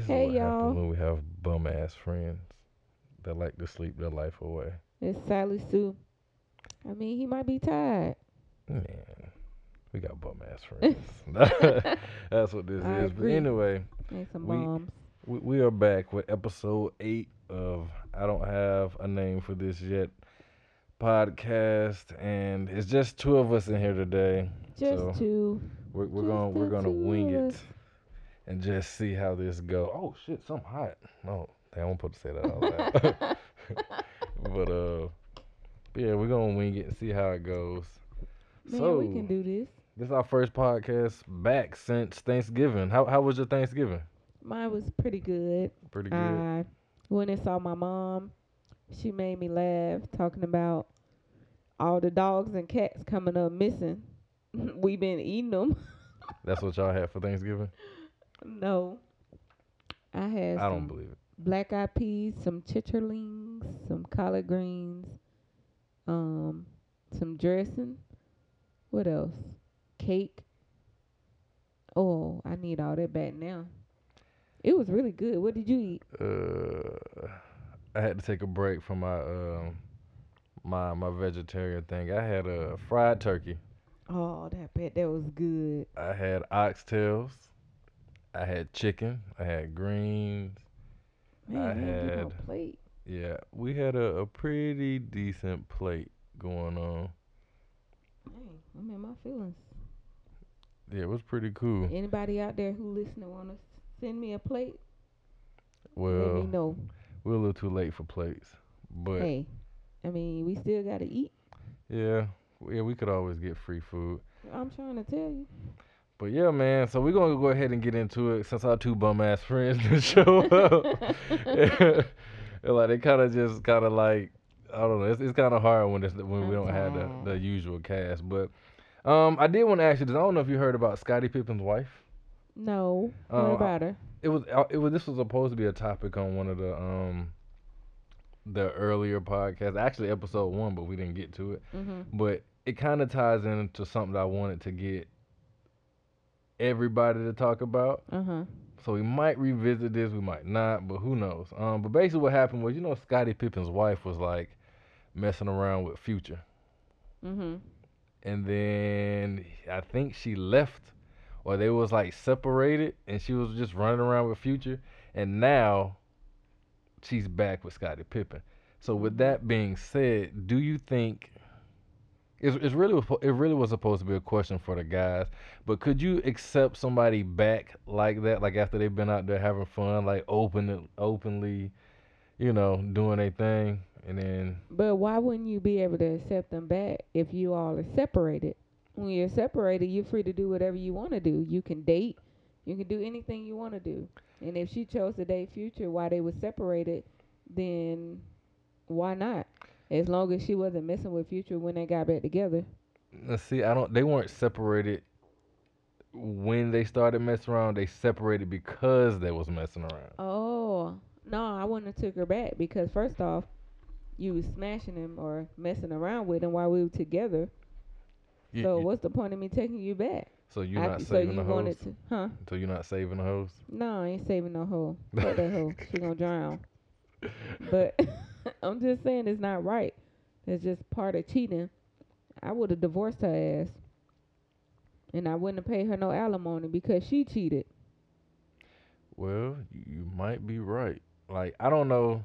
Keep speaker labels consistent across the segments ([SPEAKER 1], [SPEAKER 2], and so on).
[SPEAKER 1] This
[SPEAKER 2] Hey,
[SPEAKER 1] is what
[SPEAKER 2] y'all.
[SPEAKER 1] happens when we have bum ass friends that like to sleep their life away.
[SPEAKER 2] It's Sally Sue. I mean, he might be tired.
[SPEAKER 1] Man, we got bum ass friends. That's what this
[SPEAKER 2] I
[SPEAKER 1] is.
[SPEAKER 2] agree.
[SPEAKER 1] But anyway,
[SPEAKER 2] some
[SPEAKER 1] We- we, we are back with episode eight of I don't have a name for this yet podcast, and it's just two of us in here today.
[SPEAKER 2] Just
[SPEAKER 1] so
[SPEAKER 2] to
[SPEAKER 1] we're we're
[SPEAKER 2] just
[SPEAKER 1] gonna we're gonna
[SPEAKER 2] two
[SPEAKER 1] wing
[SPEAKER 2] of
[SPEAKER 1] it
[SPEAKER 2] us.
[SPEAKER 1] And just see how this go. Oh shit, something hot. No, damn, I'm supposed to say that out loud. but uh, yeah, we're gonna wing it and see how it goes.
[SPEAKER 2] Man,
[SPEAKER 1] so
[SPEAKER 2] we can do this.
[SPEAKER 1] this is our first podcast back since Thanksgiving. How how was your Thanksgiving?
[SPEAKER 2] Mine was pretty good.
[SPEAKER 1] Pretty good.
[SPEAKER 2] I went and saw my mom. She made me laugh talking about all the dogs and cats coming up missing. we been eating them.
[SPEAKER 1] That's what y'all had for Thanksgiving.
[SPEAKER 2] no. I had
[SPEAKER 1] I don't believe it.
[SPEAKER 2] black eyed peas, some chitterlings, some collard greens, um, some dressing. What else? Cake. Oh, I need all that back now. It was really good. What did you eat?
[SPEAKER 1] Uh, I had to take a break from my um my my vegetarian thing. I had a fried turkey.
[SPEAKER 2] Oh, that bet that was good.
[SPEAKER 1] I had oxtails. I had chicken. I had greens.
[SPEAKER 2] Man,
[SPEAKER 1] I had-
[SPEAKER 2] plate.
[SPEAKER 1] Yeah, we had a, a pretty decent plate going on.
[SPEAKER 2] Dang, I'm in my feelings.
[SPEAKER 1] Yeah, it was pretty cool.
[SPEAKER 2] Anybody out there who listening wanna send me a plate? Let me know.
[SPEAKER 1] we're a little too late for plates, but
[SPEAKER 2] hey, I mean, we still gotta eat.
[SPEAKER 1] yeah, yeah, we could always get free food.
[SPEAKER 2] I'm trying to tell you.
[SPEAKER 1] But yeah, man. So we're gonna go ahead and get into it since our two bum ass friends didn't show up. And, like they kind of just kind of like I don't know. It's, it's kind of hard when it's when we don't have the, the usual cast. But um, I did want to ask you this. I don't know if you heard about Scottie Pippen's wife.
[SPEAKER 2] No, what
[SPEAKER 1] I-
[SPEAKER 2] about her?
[SPEAKER 1] It was uh, it was this was supposed to be a topic on one of the um the earlier podcasts. Actually, episode one, but we didn't get to it.
[SPEAKER 2] Mm-hmm.
[SPEAKER 1] But it kind of ties into something I wanted to get everybody to talk about.
[SPEAKER 2] Huh.
[SPEAKER 1] So we might revisit this, we might not, but who knows? Um, but basically, what happened was, you know, Scottie Pippen's wife was like messing around with Future,
[SPEAKER 2] Mm-hmm.
[SPEAKER 1] and then I think she left, or they was like separated, and she was just running around with Future, and now she's back with Scottie Pippen. So with that being said, do you think? It's, it's really it really was supposed to be a question for the guys, but could you accept somebody back like that, like after they've been out there having fun, like open openly, you know, doing their thing, and then
[SPEAKER 2] But why wouldn't you be able to accept them back if you all are separated? When you're separated, you're free to do whatever you want to do. You can date. You can do anything you want to do. And if she chose to date Future while they were separated, then why not? As long as she wasn't messing with Future when they got back together.
[SPEAKER 1] let's see, I don't. They weren't separated when they started messing around. They separated because they was messing around.
[SPEAKER 2] Oh no, I wouldn't have took her back because first off, you was smashing him or messing around with him while we were together.
[SPEAKER 1] You-
[SPEAKER 2] so
[SPEAKER 1] you-
[SPEAKER 2] what's the point of me taking you back?
[SPEAKER 1] so you're
[SPEAKER 2] I-
[SPEAKER 1] not
[SPEAKER 2] so
[SPEAKER 1] saving
[SPEAKER 2] you
[SPEAKER 1] the hoes.
[SPEAKER 2] to, huh?
[SPEAKER 1] So you're not saving the hoes.
[SPEAKER 2] No, I ain't saving no hoe. Fuck that hoe. She gonna drown. But I'm just saying it's not right. It's just part of cheating. I would have divorced her ass. And I wouldn't have paid her no alimony because she cheated.
[SPEAKER 1] Well, you, might be right. Like I don't know.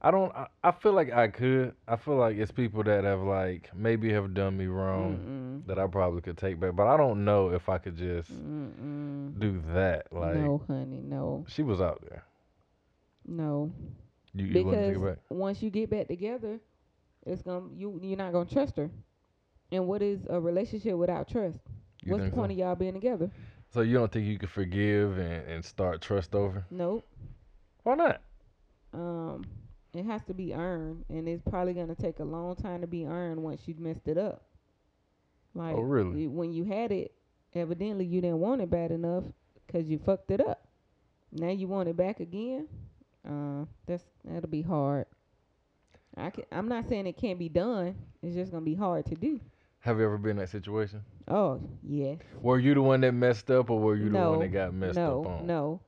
[SPEAKER 1] I don't. I, I feel like I could. I feel like it's people that have like maybe have done me wrong
[SPEAKER 2] Mm-mm.
[SPEAKER 1] that I probably could take back, but I don't know if I could just
[SPEAKER 2] Mm-mm.
[SPEAKER 1] do that. Like
[SPEAKER 2] no, honey, no.
[SPEAKER 1] she was out there.
[SPEAKER 2] No.
[SPEAKER 1] You, you
[SPEAKER 2] because once you get back together, it's gonna you you're not gonna trust her. And what is a relationship without trust?
[SPEAKER 1] You
[SPEAKER 2] What's the
[SPEAKER 1] think so?
[SPEAKER 2] point of y'all being together?
[SPEAKER 1] So you don't think you could forgive and, and start trust over?
[SPEAKER 2] Nope.
[SPEAKER 1] Why not?
[SPEAKER 2] Um, it has to be earned, and it's probably gonna take a long time to be earned once you messed it up. Like,
[SPEAKER 1] Oh, really?
[SPEAKER 2] you- when you had it, evidently you didn't want it bad enough 'cause you fucked it up. Now you want it back again. Uh, that's that'll be hard. I can, I'm not saying it can't be done. It's just gonna be hard to do.
[SPEAKER 1] Have you ever been in that situation?
[SPEAKER 2] Oh yes.
[SPEAKER 1] Were you the one that messed up, or were you the one that got messed
[SPEAKER 2] no,
[SPEAKER 1] up on?
[SPEAKER 2] No.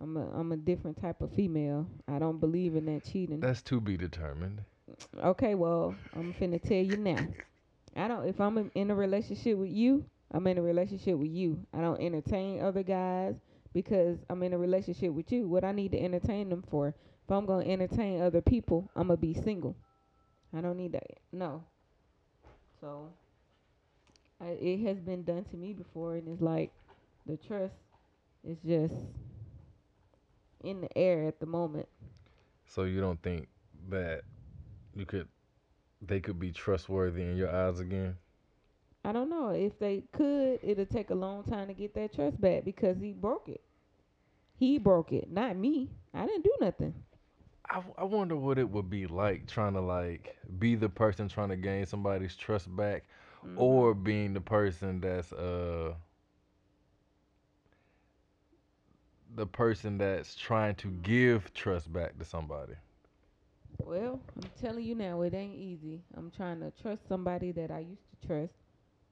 [SPEAKER 2] I'm a I'm a different type of female. I don't believe in that cheating.
[SPEAKER 1] That's to be determined.
[SPEAKER 2] Okay, well, I'm finna tell you now. I don't. If I'm in a relationship with you, I'm in a relationship with you. I don't entertain other guys because I'm in a relationship with you. What I need to entertain them for? If I'm gonna entertain other people, I'm gonna be single. I don't need that. No. So, I, it has been done to me before, and it's like the trust is just in the air at the moment.
[SPEAKER 1] So you don't think that you could, they could be trustworthy in your eyes again?
[SPEAKER 2] I don't know if they could. It'll take a long time to get that trust back because he broke it. He broke it, not me. I didn't do nothing.
[SPEAKER 1] I, I wonder what it would be like trying to like be the person trying to gain somebody's trust back,
[SPEAKER 2] Mhm.
[SPEAKER 1] or being the person that's uh the person that's trying to give trust back to somebody.
[SPEAKER 2] well, I'm telling you now, it ain't easy. I'm trying to trust somebody that I used to trust,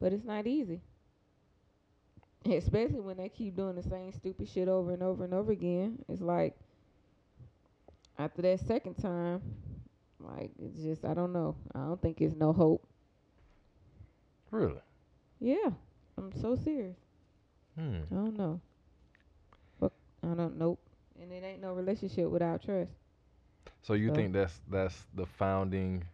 [SPEAKER 2] but it's not easy. Especially when they keep doing the same stupid shit over and over and over again. It's like after that second time, like it's just I don't know. I don't think it's no hope.
[SPEAKER 1] Really?
[SPEAKER 2] Yeah, I'm so serious.
[SPEAKER 1] Hmm.
[SPEAKER 2] I don't know. Fuck, I don't. Nope. And it ain't no relationship without trust.
[SPEAKER 1] So you
[SPEAKER 2] So-
[SPEAKER 1] think that's that's the founding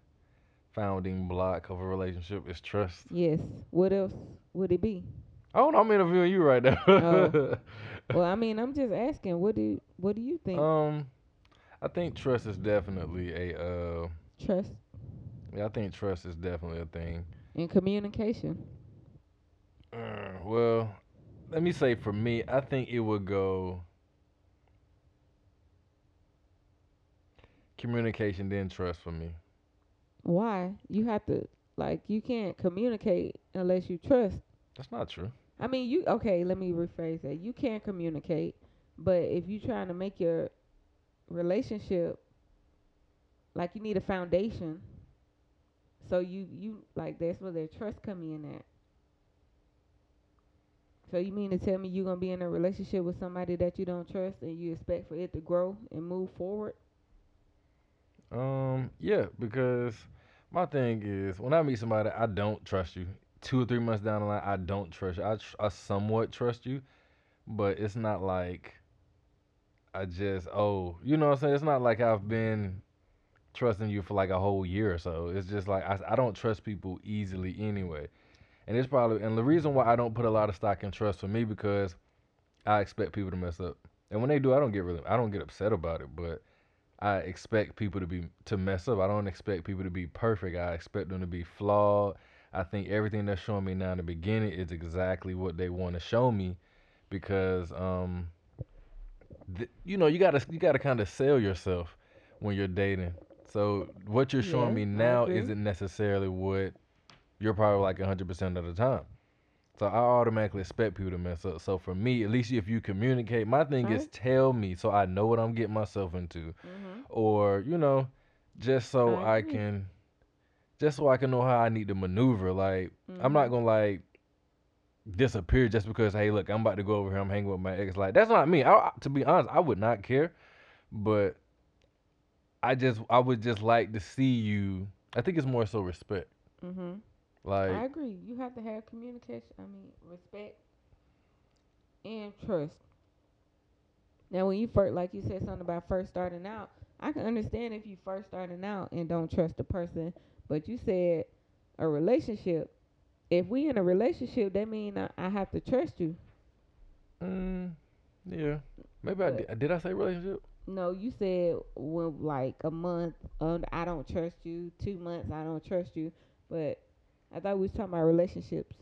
[SPEAKER 1] founding block of a relationship is trust?
[SPEAKER 2] Yes. What else would it be?
[SPEAKER 1] Oh, no, I'm interviewing you right now.
[SPEAKER 2] Oh. Well, I mean, I'm just asking. What do What do you think?
[SPEAKER 1] um, I think trust is definitely a uh,
[SPEAKER 2] trust
[SPEAKER 1] yeah, I think trust is definitely a thing.
[SPEAKER 2] and communication.
[SPEAKER 1] Uh, well, let me say for me, I think it would go communication then trust for me.
[SPEAKER 2] Why? You have to like. You can't communicate unless you trust.
[SPEAKER 1] That's not true.
[SPEAKER 2] I mean, you okay? Let me rephrase that. You can't communicate, but if you're trying to make your relationship like you need a foundation, so you you like that's where their trust come in at. So you mean to tell me you're gonna be in a relationship with somebody that you don't trust and you expect for it to grow and move forward?
[SPEAKER 1] Um, yeah, because my thing is when I meet somebody, I don't trust you. Two or three months down the line, I don't trust you. I, tr- I somewhat trust you, but it's not like I just oh, you know what I'm saying? It's not like I've been trusting you for like a whole year or so. It's just like I, I don't trust people easily anyway. And it's probably and the reason why I don't put a lot of stock in trust for me because I expect people to mess up. And when they do, I don't get really I don't get upset about it, but I expect people to be to mess up. I don't expect people to be perfect. I expect them to be flawed. I think everything they're showing me now in the beginning is exactly what they want to show me because um th- you know, you got to you got to kind of sell yourself when you're dating. So what you're showing
[SPEAKER 2] Yeah,
[SPEAKER 1] me now isn't necessarily what you're probably like 100% of the time. So I automatically expect people to mess up. So for me, at least if you communicate, my thing is tell me so I know what I'm getting myself into
[SPEAKER 2] Mm-hmm.
[SPEAKER 1] or you know, just so
[SPEAKER 2] I
[SPEAKER 1] I, can, just so I can know how I need to maneuver. Like I'm not
[SPEAKER 2] Mhm.
[SPEAKER 1] gonna like disappear just because hey, look, I'm about to go over here. I'm hanging with my ex. Like that's not me. I, I- to be honest, I would not care, but I just I would just like to see you. I think it's more so respect.
[SPEAKER 2] Mm-hmm.
[SPEAKER 1] Like
[SPEAKER 2] I agree. You have to have communication. I mean, respect and trust. Now, when you first, like you said something about first starting out, I can understand if you first starting out and don't trust the person. But you said a relationship. If we in a relationship, that mean I, I have to trust you.
[SPEAKER 1] mm, yeah, maybe I did. Did I say relationship?
[SPEAKER 2] No, you said when like a month, um, I don't trust you. Two months, I don't trust you. But I thought we was talking about relationships.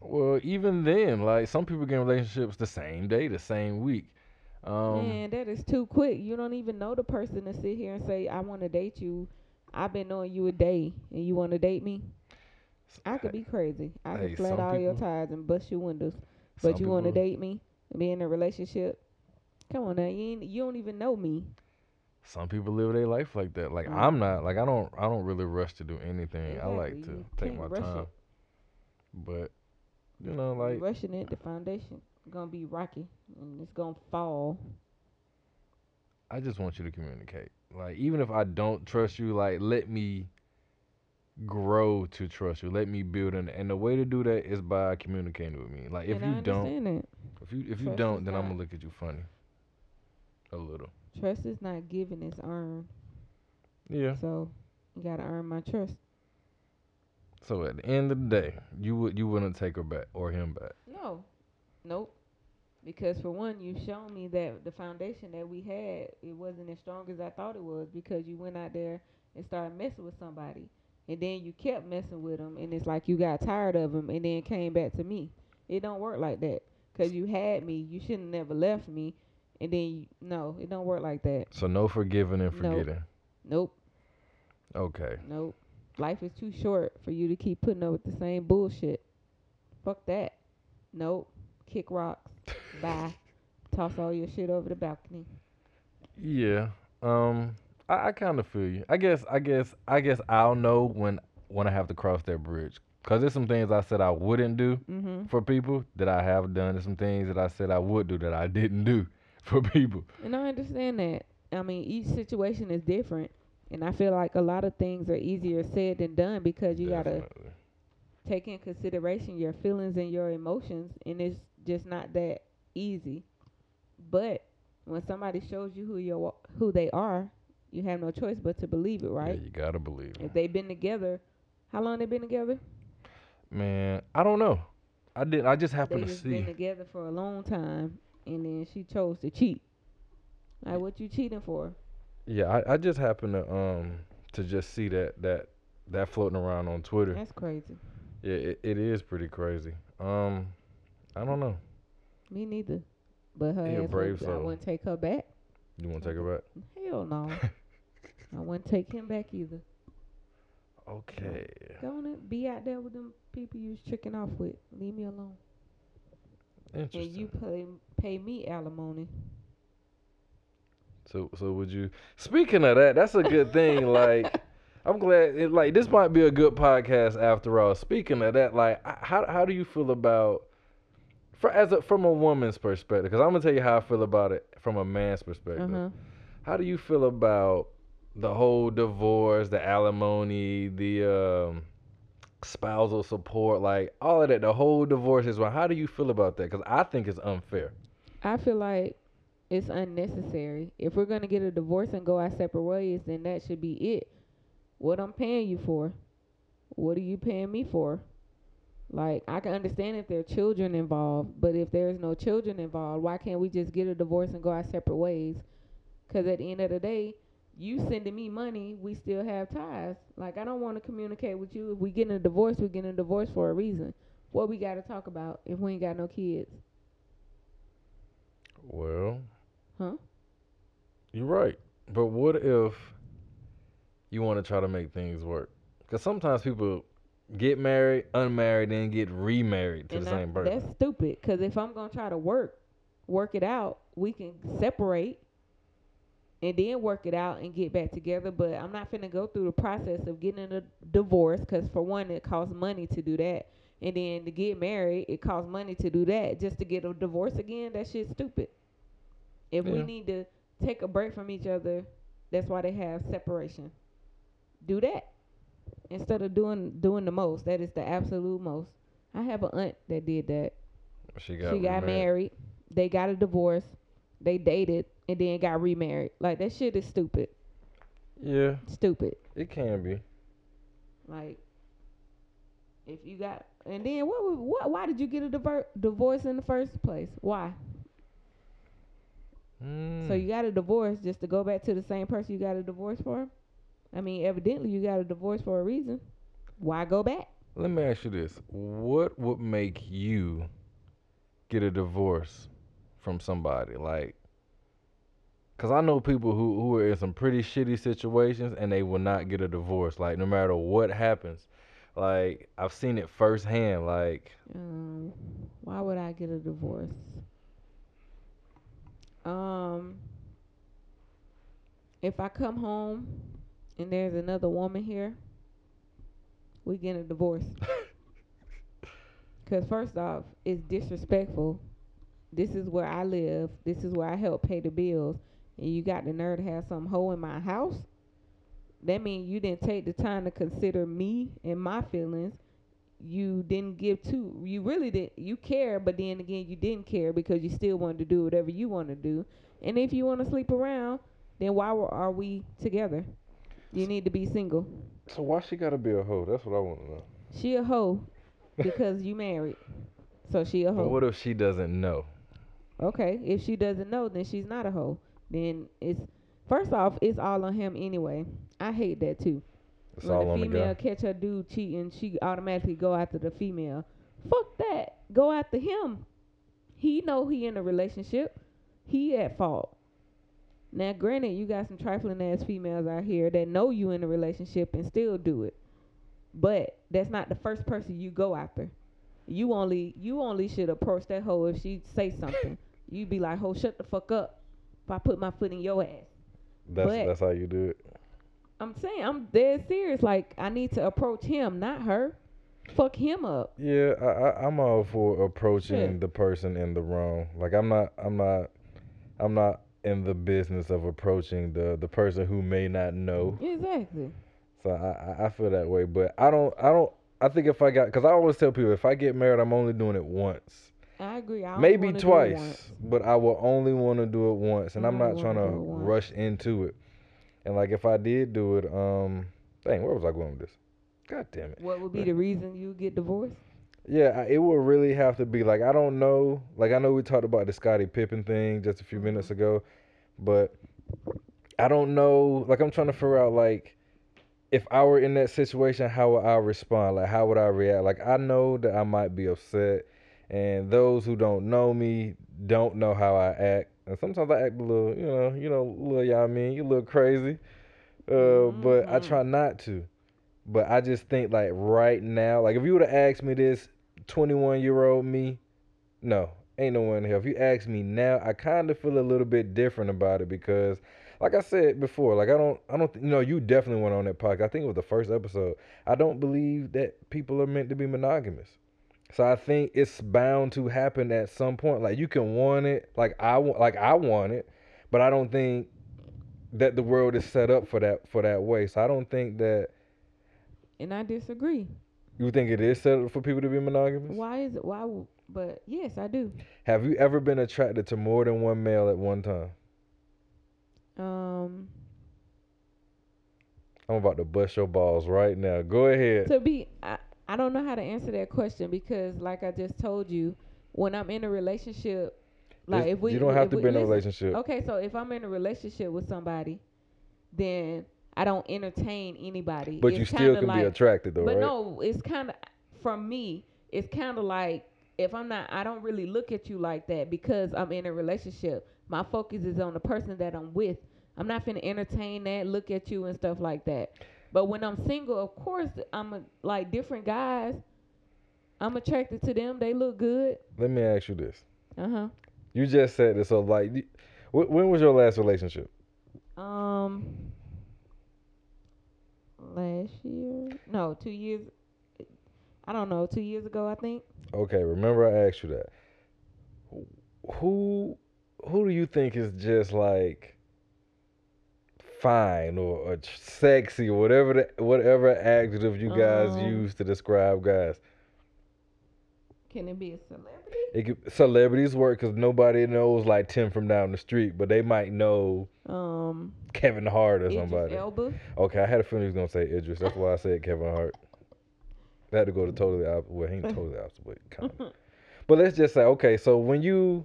[SPEAKER 1] Well, even then, like some people get in relationships the same day, the same week. Um,
[SPEAKER 2] Man, that is too quick. You don't even know the person to sit here and say, I want to date you. I've been knowing you a day and you want to date me. I could be crazy. I
[SPEAKER 1] Hey,
[SPEAKER 2] could flat all your tires and bust your windows. But you want to date me and be in a relationship? Come on now, you ain't, you don't even know me.
[SPEAKER 1] Some people live their life like that. Like
[SPEAKER 2] Mm.
[SPEAKER 1] I'm not. Like I don't. I don't really rush to do anything. I like to
[SPEAKER 2] You
[SPEAKER 1] take my time.
[SPEAKER 2] it.
[SPEAKER 1] But you know, like
[SPEAKER 2] rushing it, the foundation gonna be rocky and it's gonna fall.
[SPEAKER 1] I just want you to communicate. Like even if I don't trust you, like let me grow to trust you. Let me build and and the way to do that is by communicating with me. Like if
[SPEAKER 2] and
[SPEAKER 1] you don't
[SPEAKER 2] that.
[SPEAKER 1] if you if you don't, then I'm gonna look at you funny. A little.
[SPEAKER 2] Trust is not given; it's earned.
[SPEAKER 1] Yeah.
[SPEAKER 2] So you gotta earn my trust.
[SPEAKER 1] So at the end of the day, you would you wouldn't take her back or him back.
[SPEAKER 2] No, nope. Because for one, you've shown me that the foundation that we had it wasn't as strong as I thought it was. Because you went out there and started messing with somebody, and then you kept messing with them, and it's like you got tired of them, and then came back to me. It don't work like that. Cause you had me, you shouldn't never left me, and then you, no, it don't work like that.
[SPEAKER 1] So no forgiving and
[SPEAKER 2] Nope.
[SPEAKER 1] forgetting.
[SPEAKER 2] Nope,
[SPEAKER 1] Okay.
[SPEAKER 2] nope. Life is too short for you to keep putting up with the same bullshit. Fuck that. Nope. Kick rocks. Bye. Toss all your shit over the balcony.
[SPEAKER 1] Yeah. Um. I, I kind of feel you. I guess. I guess. I guess I'll know when when I have to cross that bridge. Cause there's some things I said I wouldn't do
[SPEAKER 2] Mm-hmm.
[SPEAKER 1] for people that I have done. There's some things that I said I would do that I didn't do for people.
[SPEAKER 2] And I understand that. I mean, each situation is different. And I feel like a lot of things are easier said than done because you got to take in consideration your feelings and your emotions. And it's just not that easy. But when somebody shows you who you who they are, you have no choice but to believe it, right?
[SPEAKER 1] Yeah, you gotta believe it.
[SPEAKER 2] If they've been together, how long they been together?
[SPEAKER 1] Man, I don't know. I didn't. I just
[SPEAKER 2] They
[SPEAKER 1] happened to
[SPEAKER 2] just
[SPEAKER 1] see.
[SPEAKER 2] been together for a long time, and then she chose to cheat. Like, what you cheating for?
[SPEAKER 1] Yeah, I, I just happened to um to just see that that that floating around on Twitter.
[SPEAKER 2] That's crazy.
[SPEAKER 1] Yeah, it, it is pretty crazy. Um, I don't know.
[SPEAKER 2] Me neither. But her
[SPEAKER 1] He a
[SPEAKER 2] ass,
[SPEAKER 1] brave
[SPEAKER 2] wouldn't- I wouldn't take her back.
[SPEAKER 1] You want to take her back?
[SPEAKER 2] Hell no. I wouldn't take him back either.
[SPEAKER 1] Okay.
[SPEAKER 2] And be out there with them people you was tricking off with. Leave me alone. And you pay pay me alimony.
[SPEAKER 1] So so would you? Speaking of that, that's a good thing. Like, I'm glad. It, like this might be a good podcast after all. Speaking of that, like, how how do you feel about? For, as a, from a woman's perspective, because I'm gonna tell you how I feel about it from a man's perspective.
[SPEAKER 2] Uh huh.
[SPEAKER 1] How do you feel about the whole divorce, the alimony, the um, spousal support, like all of that? The whole divorce is well. How do you feel about that? Because I think it's unfair.
[SPEAKER 2] I feel like it's unnecessary. If we're gonna get a divorce and go our separate ways, then that should be it. What I'm paying you for? What are you paying me for? Like I can understand if there are children involved, but if there's no children involved, why can't we just get a divorce and go our separate ways? Because at the end of the day, you sending me money, we still have ties. Like I don't want to communicate with you. If we getting a divorce, we getting a divorce for a reason. What we got to talk about if we ain't got no kids,
[SPEAKER 1] Well,
[SPEAKER 2] huh?
[SPEAKER 1] You're right. But what if you want to try to make things work? Because sometimes people get married, unmarried, then get remarried to
[SPEAKER 2] and
[SPEAKER 1] the
[SPEAKER 2] I-
[SPEAKER 1] same person.
[SPEAKER 2] That's stupid. Because if I'm gonna try to work, work it out, we can separate, and then work it out and get back together. But I'm not finna go through the process of getting a divorce. Because for one, it costs money to do that, and then to get married, it costs money to do that. Just to get a divorce again, that shit's stupid. If we need to take a break from each other, that's why they have separation. Do that instead of doing doing the most. That is the absolute most. I have an aunt that did that
[SPEAKER 1] she got,
[SPEAKER 2] she got
[SPEAKER 1] remarried.
[SPEAKER 2] married. They got a divorce. They dated and then got remarried. Like that shit is stupid.
[SPEAKER 1] Yeah,
[SPEAKER 2] Stupid.
[SPEAKER 1] it can be.
[SPEAKER 2] Like if you got and then what? What? Why did you get a diver- divorce in the first place? Why? So
[SPEAKER 1] Mm.
[SPEAKER 2] you got a divorce just to go back to the same person you got a divorce for? I mean, evidently you got a divorce for a reason. Why go back?
[SPEAKER 1] Let me ask you this: What would make you get a divorce from somebody? Like, cause I know people who who are in some pretty shitty situations and they will not get a divorce. Like, no matter what happens. Like, I've seen it firsthand. Like,
[SPEAKER 2] Um, why would I get a divorce? Um, if I come home and there's another woman here, we get a divorce. Cause first off, it's disrespectful. This is where I live. This is where I help pay the bills, and you got the nerve to have some hoe in my house, that means you didn't take the time to consider me and my feelings. You didn't give two. You really did. You care, but then again, you didn't care because you still wanted to do whatever you want to do. And if you want to sleep around, then why are we together? You need to be single.
[SPEAKER 1] So why she gotta be a hoe? That's what I want to know.
[SPEAKER 2] She a hoe because you married. So she a hoe.
[SPEAKER 1] But what if she doesn't know?
[SPEAKER 2] Okay, if she doesn't know, then she's not a hoe. Then it's first off, it's all on him anyway. I hate that too.
[SPEAKER 1] It's
[SPEAKER 2] when
[SPEAKER 1] all
[SPEAKER 2] the
[SPEAKER 1] on the
[SPEAKER 2] female
[SPEAKER 1] guy.
[SPEAKER 2] catch her dude cheating, she automatically go after the female. Fuck that. Go after him. He know he in a relationship. He at fault. Now, granted, you got some trifling ass females out here that know you in a relationship and still do it, but that's not the first person you go after. You only you only should approach that hoe if she say something. you be like, "Ho, shut the fuck up." If I put my foot in your ass.
[SPEAKER 1] That's
[SPEAKER 2] but-
[SPEAKER 1] that's how you do it.
[SPEAKER 2] I'm saying I'm dead serious. Like I need to approach him, not her. Fuck him up.
[SPEAKER 1] Yeah, I, I I'm all for approaching
[SPEAKER 2] Shit.
[SPEAKER 1] the person in the wrong. Like I'm not I'm not I'm not in the business of approaching the the person who may not know.
[SPEAKER 2] Exactly.
[SPEAKER 1] So I I- I feel that way, but I don't I don't I think if I got because I always tell people if I get married I'm only doing it once,
[SPEAKER 2] I agree. I
[SPEAKER 1] maybe
[SPEAKER 2] wanna do it
[SPEAKER 1] twice, but I will only want to do it once, and
[SPEAKER 2] I
[SPEAKER 1] I'm not trying to
[SPEAKER 2] wanna do it once.
[SPEAKER 1] rush into it. And like if I did do it, um, dang, where was I going with this? God damn it.
[SPEAKER 2] What would be the reason you get divorced?
[SPEAKER 1] Yeah, I- it would really have to be like I don't know. Like I know we talked about the Scottie Pippen thing just a few minutes ago, but I don't know. Like I'm trying to figure out like if I were in that situation, how would I respond? Like how would I react? Like I know that I might be upset, and those who don't know me don't know how I act. And sometimes I act a little, you know, you know, a little, y'all mean, you a little crazy. Uh, but I try not to. But I just think like right now, like if you would have asked me this 21 year old me, no, ain't no one here. If you ask me now, I kind of feel a little bit different about it because, like I said before, like I don't, I don't, you know, you definitely went on that podcast. I think it was the first episode. I don't believe that people are meant to be monogamous. So I think it's bound to happen at some point. Like you can want it, like I want, like I want it, but I don't think that the world is set up for that for that way. So I don't think that
[SPEAKER 2] And I disagree.
[SPEAKER 1] you think it is set up for people to be monogamous.
[SPEAKER 2] Why is it? Why? But yes, I do.
[SPEAKER 1] Have you ever been attracted to more than one male at one time?
[SPEAKER 2] Um,
[SPEAKER 1] I'm about to bust your balls right now. Go ahead.
[SPEAKER 2] to be, I, I don't know how to answer that question because, like I just told you, when I'm in a relationship, like
[SPEAKER 1] This-
[SPEAKER 2] if we,
[SPEAKER 1] you don't have to
[SPEAKER 2] we-
[SPEAKER 1] be in a relationship.
[SPEAKER 2] Okay, so if I'm in a relationship with somebody, then I don't entertain anybody.
[SPEAKER 1] But you still can be attracted though,
[SPEAKER 2] But
[SPEAKER 1] right?
[SPEAKER 2] no, it's kind of from me. It's kind of like if I'm not, I don't really look at you like that because I'm in a relationship. My focus is on the person that I'm with. I'm not finna entertain that, look at you and stuff like that. But when I'm single, of course, I'm a, like different guys. I'm attracted to them. They look good.
[SPEAKER 1] Let me ask you this.
[SPEAKER 2] Uh huh.
[SPEAKER 1] You just said this, so like, wh- when was your last relationship?
[SPEAKER 2] Um, last year? No, two years. I don't know. Two years ago, I think.
[SPEAKER 1] Okay, remember I asked you that. Who, who do you think is just like fine or, or sexy or whatever the, whatever adjective you guys
[SPEAKER 2] Um,
[SPEAKER 1] use to describe guys?
[SPEAKER 2] Can it be a celebrity?
[SPEAKER 1] It could, celebrities work because nobody knows like Tim from down the street, but they might know
[SPEAKER 2] Um,
[SPEAKER 1] Kevin Hart or
[SPEAKER 2] Idris
[SPEAKER 1] somebody.
[SPEAKER 2] Elba.
[SPEAKER 1] Okay, I had a feeling he was gonna say Idris. That's why I said Kevin Hart. I had to go to totally opposite. Well, he ain't totally opposite, but kind of. But let's just say, okay, so when you,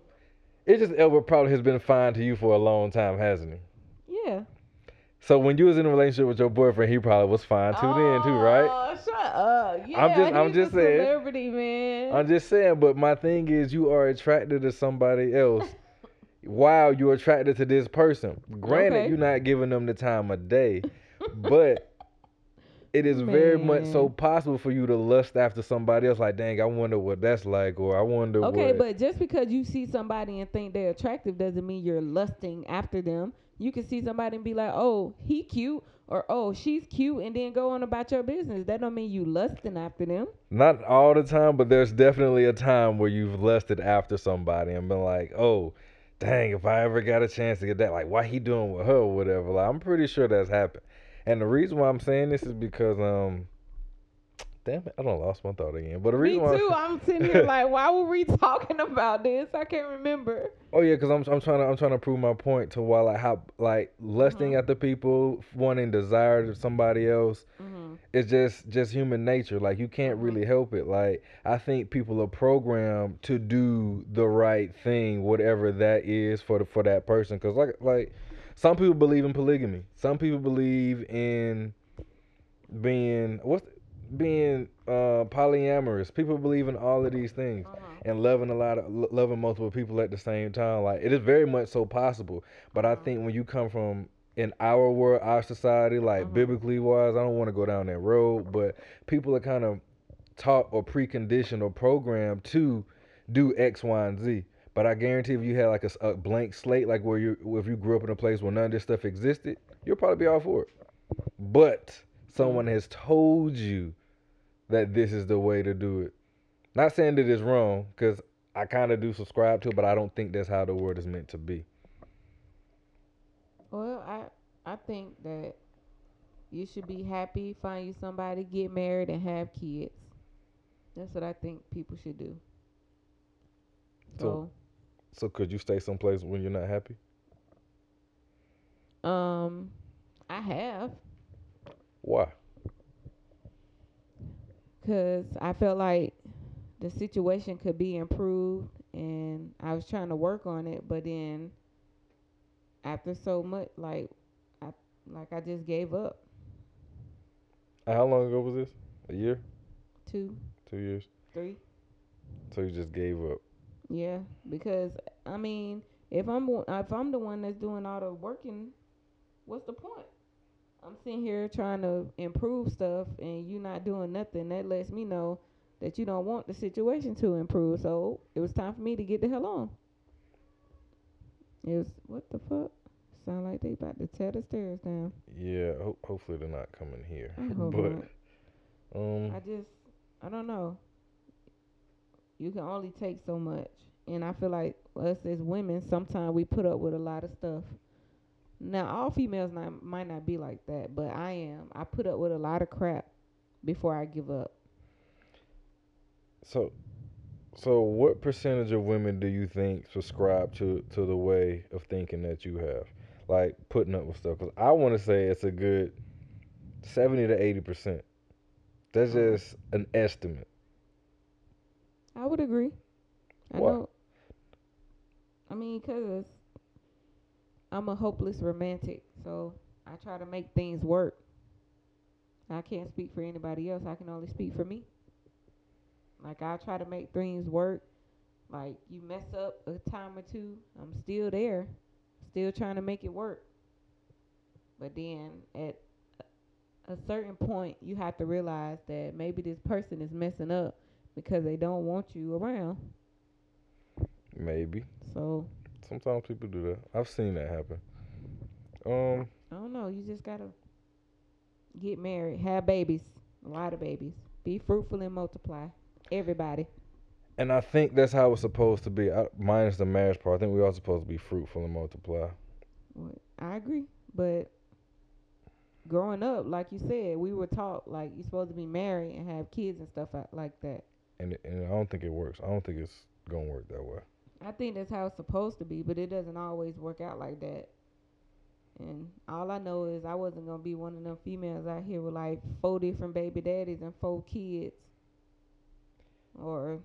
[SPEAKER 1] Idris Elba probably has been fine to you for a long time, hasn't he?
[SPEAKER 2] Yeah.
[SPEAKER 1] So when you was in a relationship with your boyfriend, he probably was fine too then too, right?
[SPEAKER 2] Oh, shut up. Yeah,
[SPEAKER 1] I'm just- I'm just saying.
[SPEAKER 2] Celebrity man.
[SPEAKER 1] I'm just saying, but my thing is, you are attracted to somebody else. while you're attracted to this person. Granted,
[SPEAKER 2] Okay.
[SPEAKER 1] you're not giving them the time of day, but it is very much so possible for you to lust after somebody else. Like, dang, I wonder what that's like, or I wonder
[SPEAKER 2] Okay,
[SPEAKER 1] what.
[SPEAKER 2] but just because you see somebody and think they're attractive doesn't mean you're lusting after them. You can see somebody and be like, "Oh, he cute," or "Oh, she's cute," and then go on about your business. That don't mean you lusting after them.
[SPEAKER 1] Not all the time, but there's definitely a time where you've lusted after somebody and been like, oh, dang, if I ever got a chance to get that, like, why he doing with her or whatever. Like, I'm pretty sure that's happened. And the reason why I'm saying this is because, um, damn it, I don't lost my thought again. But the
[SPEAKER 2] Me
[SPEAKER 1] reason why
[SPEAKER 2] too. I'm sitting here like, why were we talking about this? I can't remember.
[SPEAKER 1] Oh yeah, because I'm I'm trying to I'm trying to prove my point to why like how like lusting
[SPEAKER 2] Mhm.
[SPEAKER 1] after people, wanting desire to somebody else,
[SPEAKER 2] hmm
[SPEAKER 1] it's just just human nature. Like you can't really help it. Like I think people are programmed to do the right thing, whatever that is for the for that person. Because like like some people believe in polygamy. Some people believe in being what's being uh polyamorous. People believe in all of these things
[SPEAKER 2] Uh-huh.
[SPEAKER 1] and loving a lot of lo- loving multiple people at the same time. Like it is very much so possible. But I
[SPEAKER 2] Uh-huh.
[SPEAKER 1] think when you come from in our world, our society, like
[SPEAKER 2] Mhm.
[SPEAKER 1] biblically wise, I don't want to go down that road, but people are kind of taught or preconditioned or programmed to do X, Y, and Z. But I guarantee if you had like a blank slate, like where you if you grew up in a place where none of this stuff existed, you'll probably be all for it. But someone has told you that this is the way to do it. Not saying that it's wrong, because I kind of do subscribe to it, but I don't think that's how the world is meant to be.
[SPEAKER 2] Well, I I think that you should be happy, find you somebody, get married, and have kids. That's what I think people should do.
[SPEAKER 1] So-
[SPEAKER 2] So,
[SPEAKER 1] So could you stay someplace when you're not happy?
[SPEAKER 2] um, I have
[SPEAKER 1] Why?
[SPEAKER 2] because I felt like the situation could be improved, and I was trying to work on it, but then after so much, like I like I just gave up.
[SPEAKER 1] How long ago was this? A year?
[SPEAKER 2] Two,
[SPEAKER 1] Two years?
[SPEAKER 2] three.
[SPEAKER 1] So you just gave up.
[SPEAKER 2] Yeah, because I mean, if I'm if I'm the one that's doing all the working, what's the point? I'm sitting here trying to improve stuff, and you not doing nothing. That lets me know that you don't want the situation to improve. So it was time for me to get the hell on. It was what the fuck? Sound like they about to tear the stairs down.
[SPEAKER 1] Yeah. Ho- hopefully they're not coming here.
[SPEAKER 2] I hope
[SPEAKER 1] but
[SPEAKER 2] not.
[SPEAKER 1] um,
[SPEAKER 2] I just, I don't know. You can only take so much, and I feel like us as women, sometimes we put up with a lot of stuff. Now, all females not, might not be like that, but I am. I put up with a lot of crap before I give up.
[SPEAKER 1] so so what percentage of women do you think subscribe to to the way of thinking that you have, like putting up with stuff? Because I want to say it's a good seventy to eighty percent. That's
[SPEAKER 2] Uh-huh.
[SPEAKER 1] just an estimate.
[SPEAKER 2] I would agree. I
[SPEAKER 1] Why?
[SPEAKER 2] know. I mean, cause I'm a hopeless romantic, so I try to make things work. I can't speak for anybody else. I can only speak for me. Like I try to make things work. Like you mess up a time or two, I'm still there, still trying to make it work. But then at a certain point, you have to realize that maybe this person is messing up because they don't want you around.
[SPEAKER 1] Maybe.
[SPEAKER 2] So
[SPEAKER 1] Sometimes people do that. I've seen that happen. Um,
[SPEAKER 2] I don't know. You just gotta get married, have babies, a lot of babies, be fruitful and multiply. Everybody.
[SPEAKER 1] and I think that's how it's supposed to be. I, minus the marriage part, I think we are supposed to be fruitful and multiply.
[SPEAKER 2] Well, I agree, but growing up, like you said, we were taught like you're supposed to be married and have kids and stuff like- like that.
[SPEAKER 1] And and I don't think it works. I don't think it's gonna work that way.
[SPEAKER 2] I think that's how it's supposed to be, but it doesn't always work out like that. And all I know is I wasn't gonna be one of them females out here with like four different baby daddies and four kids. Or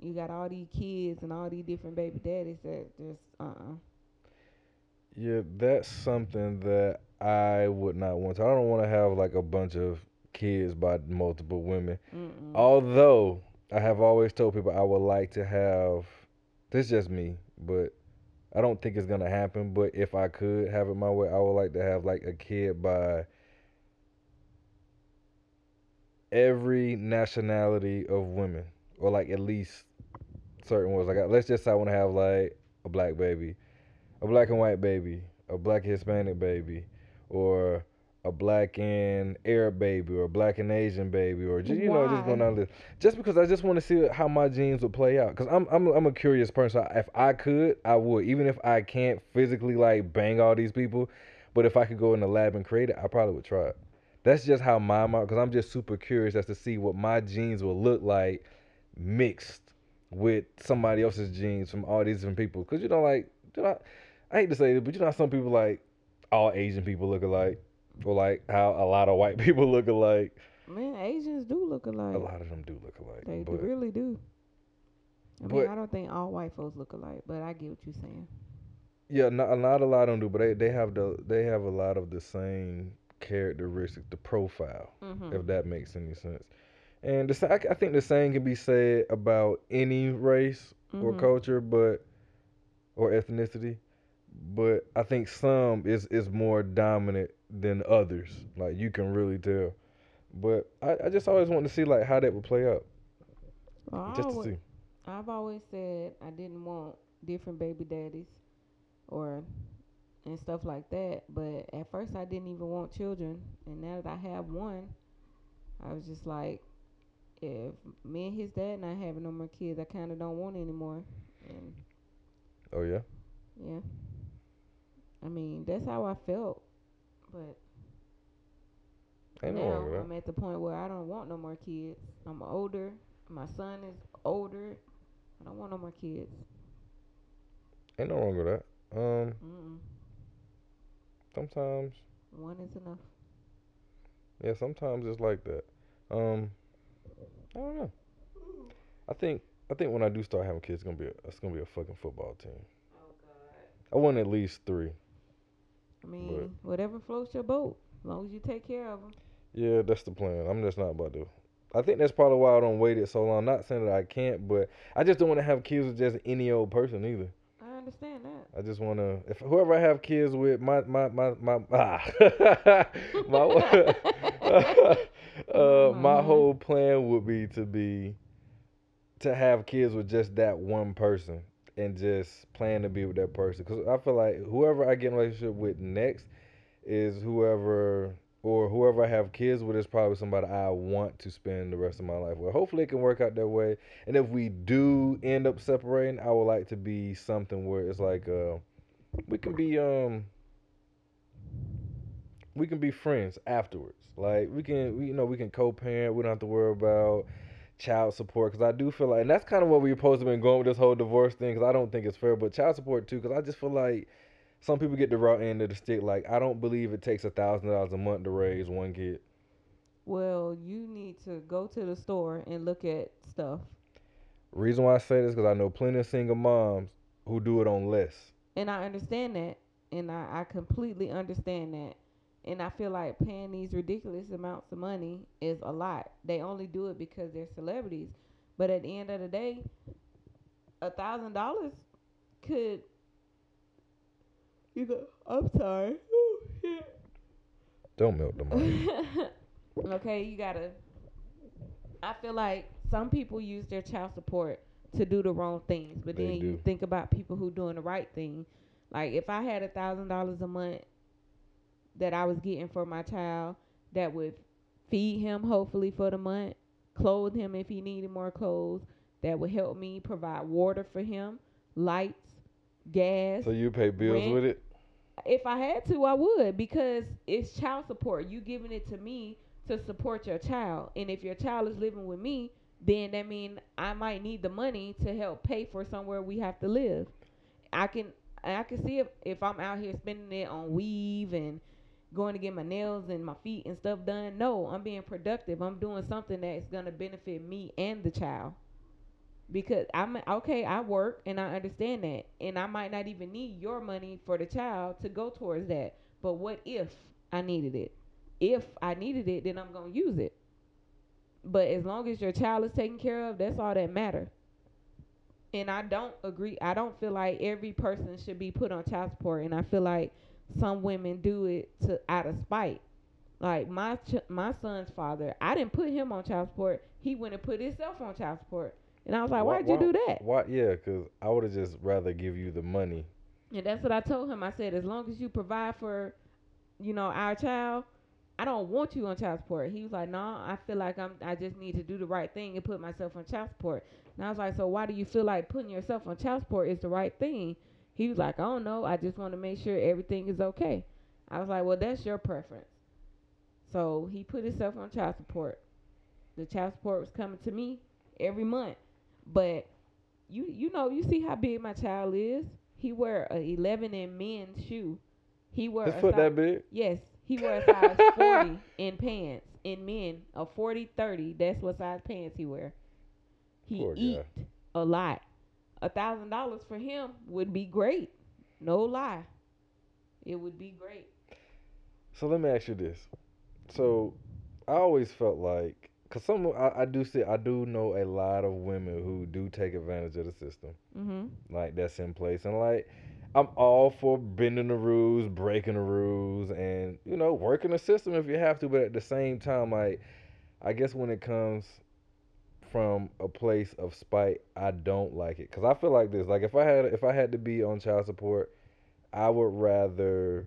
[SPEAKER 2] you got all these kids and all these different baby daddies that just uh uh
[SPEAKER 1] Yeah, that's something that I would not want to. I don't want to have like a bunch of kids by multiple women.
[SPEAKER 2] mm
[SPEAKER 1] Although I have always told people I would like to have. This is just me, but I don't think it's gonna happen. But if I could have it my way, I would like to have like a kid by every nationality of women, or like at least certain ones. Like, let's just say I want to have like a black baby, a black and white baby, a black Hispanic baby, or a black and Arab baby or a black and Asian baby or just you know just going
[SPEAKER 2] Why?
[SPEAKER 1] down the. Just because I just want to see how my genes would play out. Cause I'm I'm I'm a curious person. So if I could, I would. Even if I can't physically like bang all these people, but if I could go in the lab and create it, I probably would try it. That's just how my mind. Cause I'm just super curious as to see what my genes will look like mixed with somebody else's genes from all these different people. Cause you know like you know, I hate to say this, but you know how some people like all Asian people look alike, or like how a lot of white people look alike.
[SPEAKER 2] Man, Asians do look alike.
[SPEAKER 1] A lot of them do look alike.
[SPEAKER 2] They
[SPEAKER 1] but
[SPEAKER 2] really do. I
[SPEAKER 1] but-
[SPEAKER 2] mean, I don't think all white folks look alike, but I get what you're saying.
[SPEAKER 1] yeah, not, not a lot of them do, but they, they have the they have a lot of the same characteristics, the profile,
[SPEAKER 2] Mm-hmm.
[SPEAKER 1] if that makes any sense. And the, I, I think the same can be said about any race or
[SPEAKER 2] Mhm.
[SPEAKER 1] culture, but or ethnicity. But I think some is is more dominant than others. Like you can really tell. But I, I just always wanted to see like how that would play out,
[SPEAKER 2] Well,
[SPEAKER 1] just to see.
[SPEAKER 2] I've always said I didn't want different baby daddies or and stuff like that. But at first I didn't even want children, and now that I have one, I was just like, if me and his dad not having no more kids, I kind of don't want anymore. And
[SPEAKER 1] Oh yeah.
[SPEAKER 2] yeah, I mean that's how I felt. But now. I'm at the point where I don't want no more kids. I'm older. My son is older. I don't want no more kids.
[SPEAKER 1] Ain't no wrong with that. Um,
[SPEAKER 2] Mm-mm.
[SPEAKER 1] sometimes
[SPEAKER 2] One is enough.
[SPEAKER 1] Yeah, sometimes it's like that. Um, I don't know. I think I think when I do start having kids, it's gonna be a, it's gonna be a fucking football team.
[SPEAKER 2] Oh God.
[SPEAKER 1] I want at least three.
[SPEAKER 2] I mean, whatever floats your boat, as long as you take care of them.
[SPEAKER 1] Yeah, that's the plan. I'm just not about to. I think that's probably why I don't wait it so long. Not saying that I can't, but I just don't want to have kids with just any old person either.
[SPEAKER 2] I understand that.
[SPEAKER 1] I just want to. If whoever I have kids with, my my my my ah, my uh, my
[SPEAKER 2] Mhm.
[SPEAKER 1] whole plan would be to be to have kids with just that one person and just plan to be with that person. Because I feel like whoever I get in relationship with next is whoever or whoever I have kids with is probably somebody I want to spend the rest of my life with. Hopefully it can work out that way. And if we do end up separating, I would like to be something where it's like uh we can be um we can be friends afterwards. Like we can we, you know we can co-parent. We don't have to worry about child support because I do feel like and that's kind of what we're supposed to been going with this whole divorce thing because I don't think it's fair. But child support too because I just feel like some people get the raw end of the stick. Like I don't believe it takes a thousand dollars a month to raise one kid.
[SPEAKER 2] Well, you need to go to the store and look at stuff.
[SPEAKER 1] Reason why I say this because I know plenty of single moms who do it on less.
[SPEAKER 2] And I understand that. And I, I completely understand that. And I feel like paying these ridiculous amounts of money is a lot. They only do it because they're celebrities. But at the end of the day, a thousand dollars could you go I'm sorry. Shit.
[SPEAKER 1] Don't milk the money.
[SPEAKER 2] okay, you gotta. I feel like some people use their child support to do the wrong things, but
[SPEAKER 1] They
[SPEAKER 2] then you think about people who doing the right thing. Like if I had a thousand dollars a month that I was getting for my child, that would feed him hopefully for the month, clothe him if he needed more clothes, that would help me provide water for him, lights, gas
[SPEAKER 1] so you pay bills
[SPEAKER 2] Rent.
[SPEAKER 1] with it?
[SPEAKER 2] if I had to, I would because it's child support. You giving it to me to support your child, and if your child is living with me, then that mean I might need the money to help pay for somewhere we have to live. I can I can see if if I'm out here spending it on weave and going to get my nails and my feet and stuff done. No, I'm being productive. I'm doing something that's gonna benefit me and the child. Because I'm okay, I work and I understand that. And I might not even need your money for the child to go towards that. But what if I needed it? If I needed it, then I'm gonna use it. But as long as your child is taken care of, that's all that matter. And I don't agree. I don't feel like every person should be put on child support. And I feel like some women do it to out of spite. Like my ch- my son's father, I didn't put him on child support. He went and put himself on child support. And I was like,
[SPEAKER 1] Why-
[SPEAKER 2] why'd you do that?
[SPEAKER 1] Why? Yeah, because I would have just rather give you the money.
[SPEAKER 2] And that's what I told him. I said, as long as you provide for, you know, our child, I don't want you on child support. He was like, no, I feel like I'm. I just need to do the right thing and put myself on child support. And I was like, so why do you feel like putting yourself on child support is the right thing? He was like, I don't know. I just want to make sure everything is okay. I was like, well, that's your preference. So he put himself on child support. The child support was coming to me every month, but you you know you see how big my child is. He wear a 11 in men's shoe. He wear
[SPEAKER 1] His
[SPEAKER 2] a
[SPEAKER 1] foot
[SPEAKER 2] size-
[SPEAKER 1] that big?
[SPEAKER 2] Yes, he wear a size 40 in pants. In men, a 40 30. That's what size pants he wear. He
[SPEAKER 1] Poor guy.
[SPEAKER 2] eat a lot. A thousand dollars for him would be great. No lie. It would be great.
[SPEAKER 1] So let me ask you this. So I always felt like, cause some I, I do see, I do know a lot of women who do take advantage of the system,
[SPEAKER 2] Mhm.
[SPEAKER 1] like that's in place, and like I'm all for bending the rules, breaking the rules, and you know working the system if you have to. But at the same time, like I guess when it comes from a place of spite, I don't like it, cause I feel like this. Like if I had if I had to be on child support, I would rather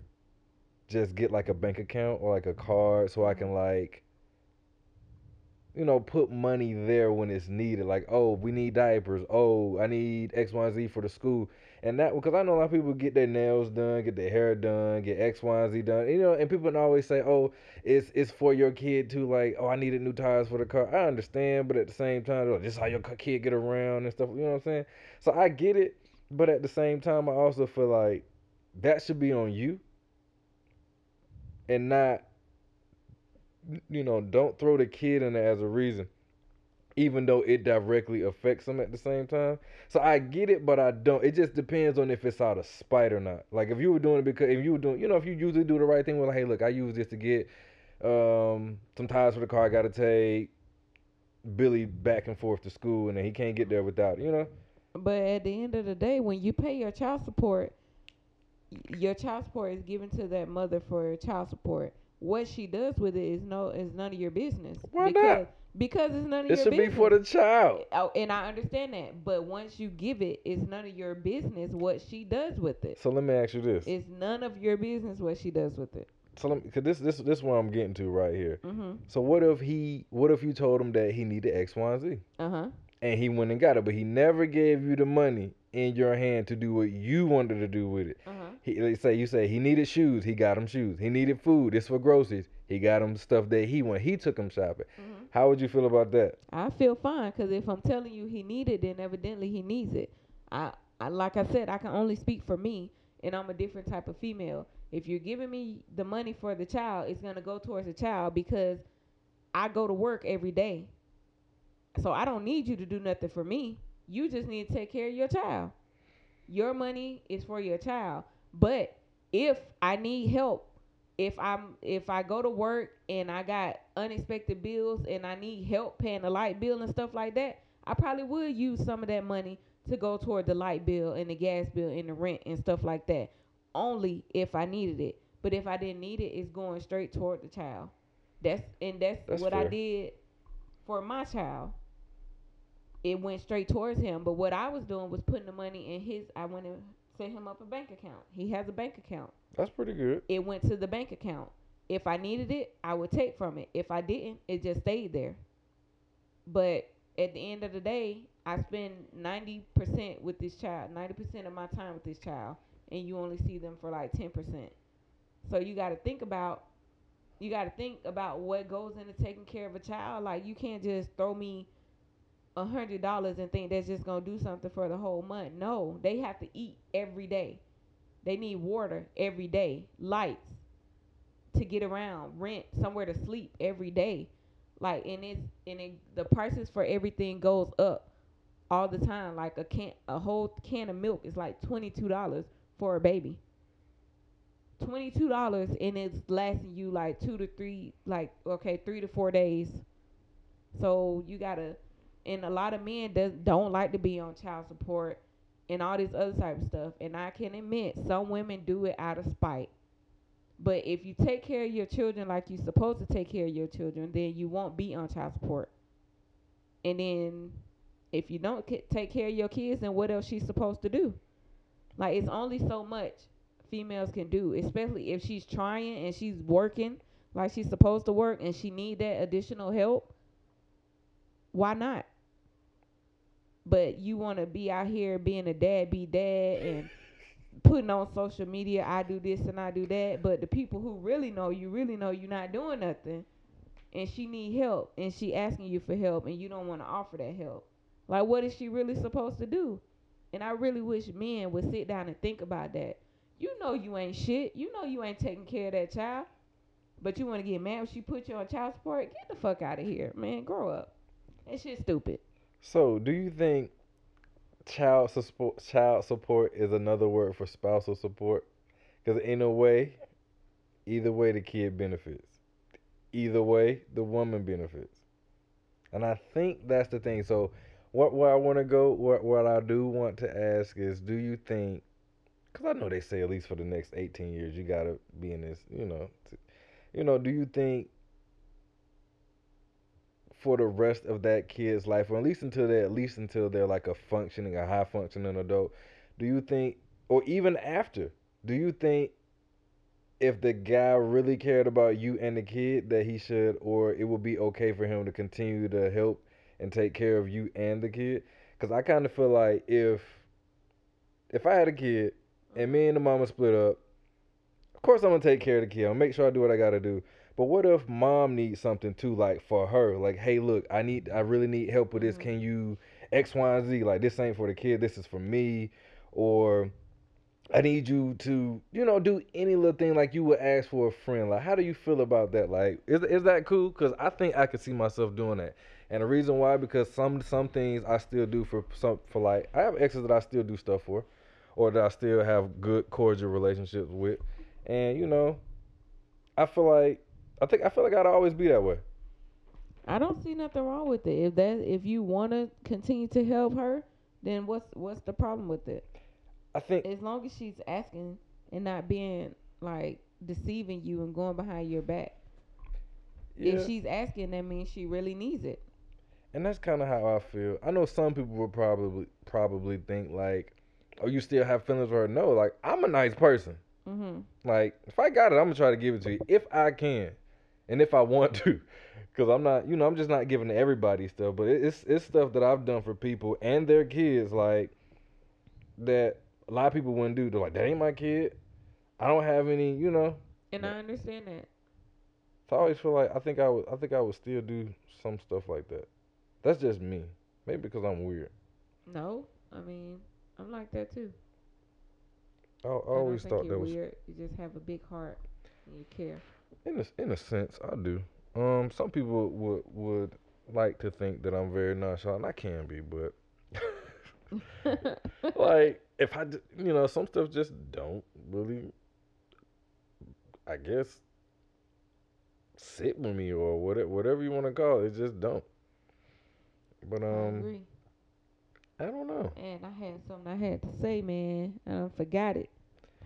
[SPEAKER 1] just get like a bank account or like a card so I can mm-hmm. like you know put money there when it's needed. Like oh we need diapers. Oh I need X Y Z for the school and that because I know a lot of people get their nails done get their hair done get X Y Z done you know and people always say oh it's it's for your kid too like oh I needed new tires for the car. I understand but at the same time oh, this is how your kid get around and stuff you know what I'm saying? So I get it but at the same time I also feel like that should be on you. And not you know don't throw the kid in there as a reason even though it directly affects them at the same time so i get it but i don't it just depends on if it's out of spite or not like if you were doing it because if you were doing you know if you usually do the right thing well like, hey look i use this to get um some tires for the car i gotta take billy back and forth to school and then he can't get there without it, you know
[SPEAKER 2] But at the end of the day, when you pay your child support, your child support is given to that mother for child support. What she does with it is no is none of your business.
[SPEAKER 1] Why not?
[SPEAKER 2] Because, it's none of your business.
[SPEAKER 1] it
[SPEAKER 2] your
[SPEAKER 1] should
[SPEAKER 2] business.
[SPEAKER 1] be for the child
[SPEAKER 2] Oh, and I understand that, but once you give it, it's none of your business what she does with it.
[SPEAKER 1] so let me ask you this
[SPEAKER 2] It's none of your business what she does with it.
[SPEAKER 1] so let me, cause this this this is what i'm getting to right here
[SPEAKER 2] Mhm.
[SPEAKER 1] So what if he what if you told him that he needed X, Y, and Z?
[SPEAKER 2] Uh huh.
[SPEAKER 1] And he went and got it, but he never gave you the money in your hand to do what you wanted to do with it.
[SPEAKER 2] Uh huh.
[SPEAKER 1] He let's say you say he needed shoes, he got him shoes. He needed food, this for groceries. He got him stuff that he wanted. He took him shopping.
[SPEAKER 2] Mhm.
[SPEAKER 1] How would you feel about that?
[SPEAKER 2] I feel fine because if I'm telling you he need it, then evidently he needs it. I, I like I said, I can only speak for me, and I'm a different type of female. If you're giving me the money for the child, it's gonna go towards the child because I go to work every day. So I don't need you to do nothing for me. You just need to take care of your child. Your money is for your child. But if I need help, if I'm if I go to work and I got unexpected bills and I need help paying the light bill and stuff like that, I probably would use some of that money to go toward the light bill and the gas bill and the rent and stuff like that. Only if I needed it. But if I didn't need it, it's going straight toward the child. That's and that's,
[SPEAKER 1] That's
[SPEAKER 2] what I did for my child. It went straight towards him. But what I was doing was putting the money in his I went and set him up a bank account. He has a bank account
[SPEAKER 1] That's pretty good.
[SPEAKER 2] it went to the bank account. If I needed it, I would take from it. If I didn't, it just stayed there. But at the end of the day, I spend 90% with this child, 90% of my time with this child, and you only see them for like 10%. So you got to think about you got to think about what goes into taking care of a child. Like you can't just throw me a hundred dollars and think that's just gonna do something for the whole month. No, they have to eat every day. They need water every day, lights to get around, rent, somewhere to sleep every day. Like and it's and it, the prices for everything goes up all the time. Like a can a whole can of milk is like twenty two dollars for a baby. Twenty two dollars and it's lasting you like two to three like okay, three to four days. So you gotta and a lot of men does don't like to be on child support and all this other type of stuff. And I can admit some women do it out of spite. But if you take care of your children like you're supposed to take care of your children, then you won't be on child support. And then if you don't ca- take care of your kids, then what else she's supposed to do? Like it's only so much females can do, especially if she's trying and she's working. like she's supposed to work and she need that additional help, why not? But you want to be out here being a dad, be dad, and putting on social media, I do this and I do that. But the people who really know you, really know you're not doing nothing, and she need help, and she asking you for help, and you don't want to offer that help. Like, what is she really supposed to do? And I really wish men would sit down and think about that. You know you ain't shit. You know you ain't taking care of that child. But you want to get mad when she put you on child support? Get the fuck out of here, man. Grow up. That shit stupid.
[SPEAKER 1] So, do you think child support child support is another word for spousal support? Because in a way, either way the kid benefits. Either way, the woman benefits. And I think that's the thing. So, what where I want to go, what what I do want to ask is, do you think? Because I know they say at least for the next eighteen years, you gotta be in this. You know, t- you know. Do you think for the rest of that kid's life, or at least until they at least until they're like a functioning, a high functioning adult, do you think, or even after, do you think if the guy really cared about you and the kid that he should, or it would be okay for him to continue to help and take care of you and the kid? Because I kind of feel like if if I had a kid and me and the mama split up, of course I'm gonna take care of the kid. I'll make sure I do what I gotta do. But what if mom needs something too, like for her? Like, hey, look, I need, I really need help with this.
[SPEAKER 2] Mhm.
[SPEAKER 1] Can you X, Y, and Z? Like, this ain't for the kid. This is for me. Or I need you to, you know, do any little thing like you would ask for a friend. Like, how do you feel about that? Like, is is that cool? Cause I think I could see myself doing that. And the reason why, because some some things I still do for some for like I have exes that I still do stuff for, or that I still have good cordial relationships with, and you know, I feel like I think I feel like I'd always be that way.
[SPEAKER 2] I don't see nothing wrong with it. If that if you want to continue to help her, then what's what's the problem with it?
[SPEAKER 1] I think
[SPEAKER 2] As long as she's asking and not being like deceiving you and going behind your back.
[SPEAKER 1] yeah,
[SPEAKER 2] If she's asking, that means she really needs it.
[SPEAKER 1] and that's kind of how I feel. I know some people would probably probably think like, oh, you still have feelings for her? No, like I'm a nice person.
[SPEAKER 2] Mhm.
[SPEAKER 1] Like if I got it, I'm gonna try to give it to you if I can, and if I want to, because I'm not, you know, I'm just not giving to everybody stuff. But it's it's stuff that I've done for people and their kids, like that a lot of people wouldn't do. They're like, that ain't my kid. I don't have any, you know.
[SPEAKER 2] And. I understand that.
[SPEAKER 1] So I always feel like I think I would I think I would still do some stuff like that. That's just me. Maybe because I'm weird.
[SPEAKER 2] No, I mean I'm like that too.
[SPEAKER 1] I, I
[SPEAKER 2] I
[SPEAKER 1] always
[SPEAKER 2] think
[SPEAKER 1] thought
[SPEAKER 2] you're
[SPEAKER 1] that was
[SPEAKER 2] weird. You just have a big heart and you care.
[SPEAKER 1] In a in a sense I do. Um, some people would would like to think that I'm very nonchalant. I can be, but like if I, you know, some stuff just don't really. I guess sit with me or whatever whatever you want to call it. It just don't. But
[SPEAKER 2] I
[SPEAKER 1] um,
[SPEAKER 2] agree.
[SPEAKER 1] I don't know.
[SPEAKER 2] And I had something I had to say, man. I forgot it.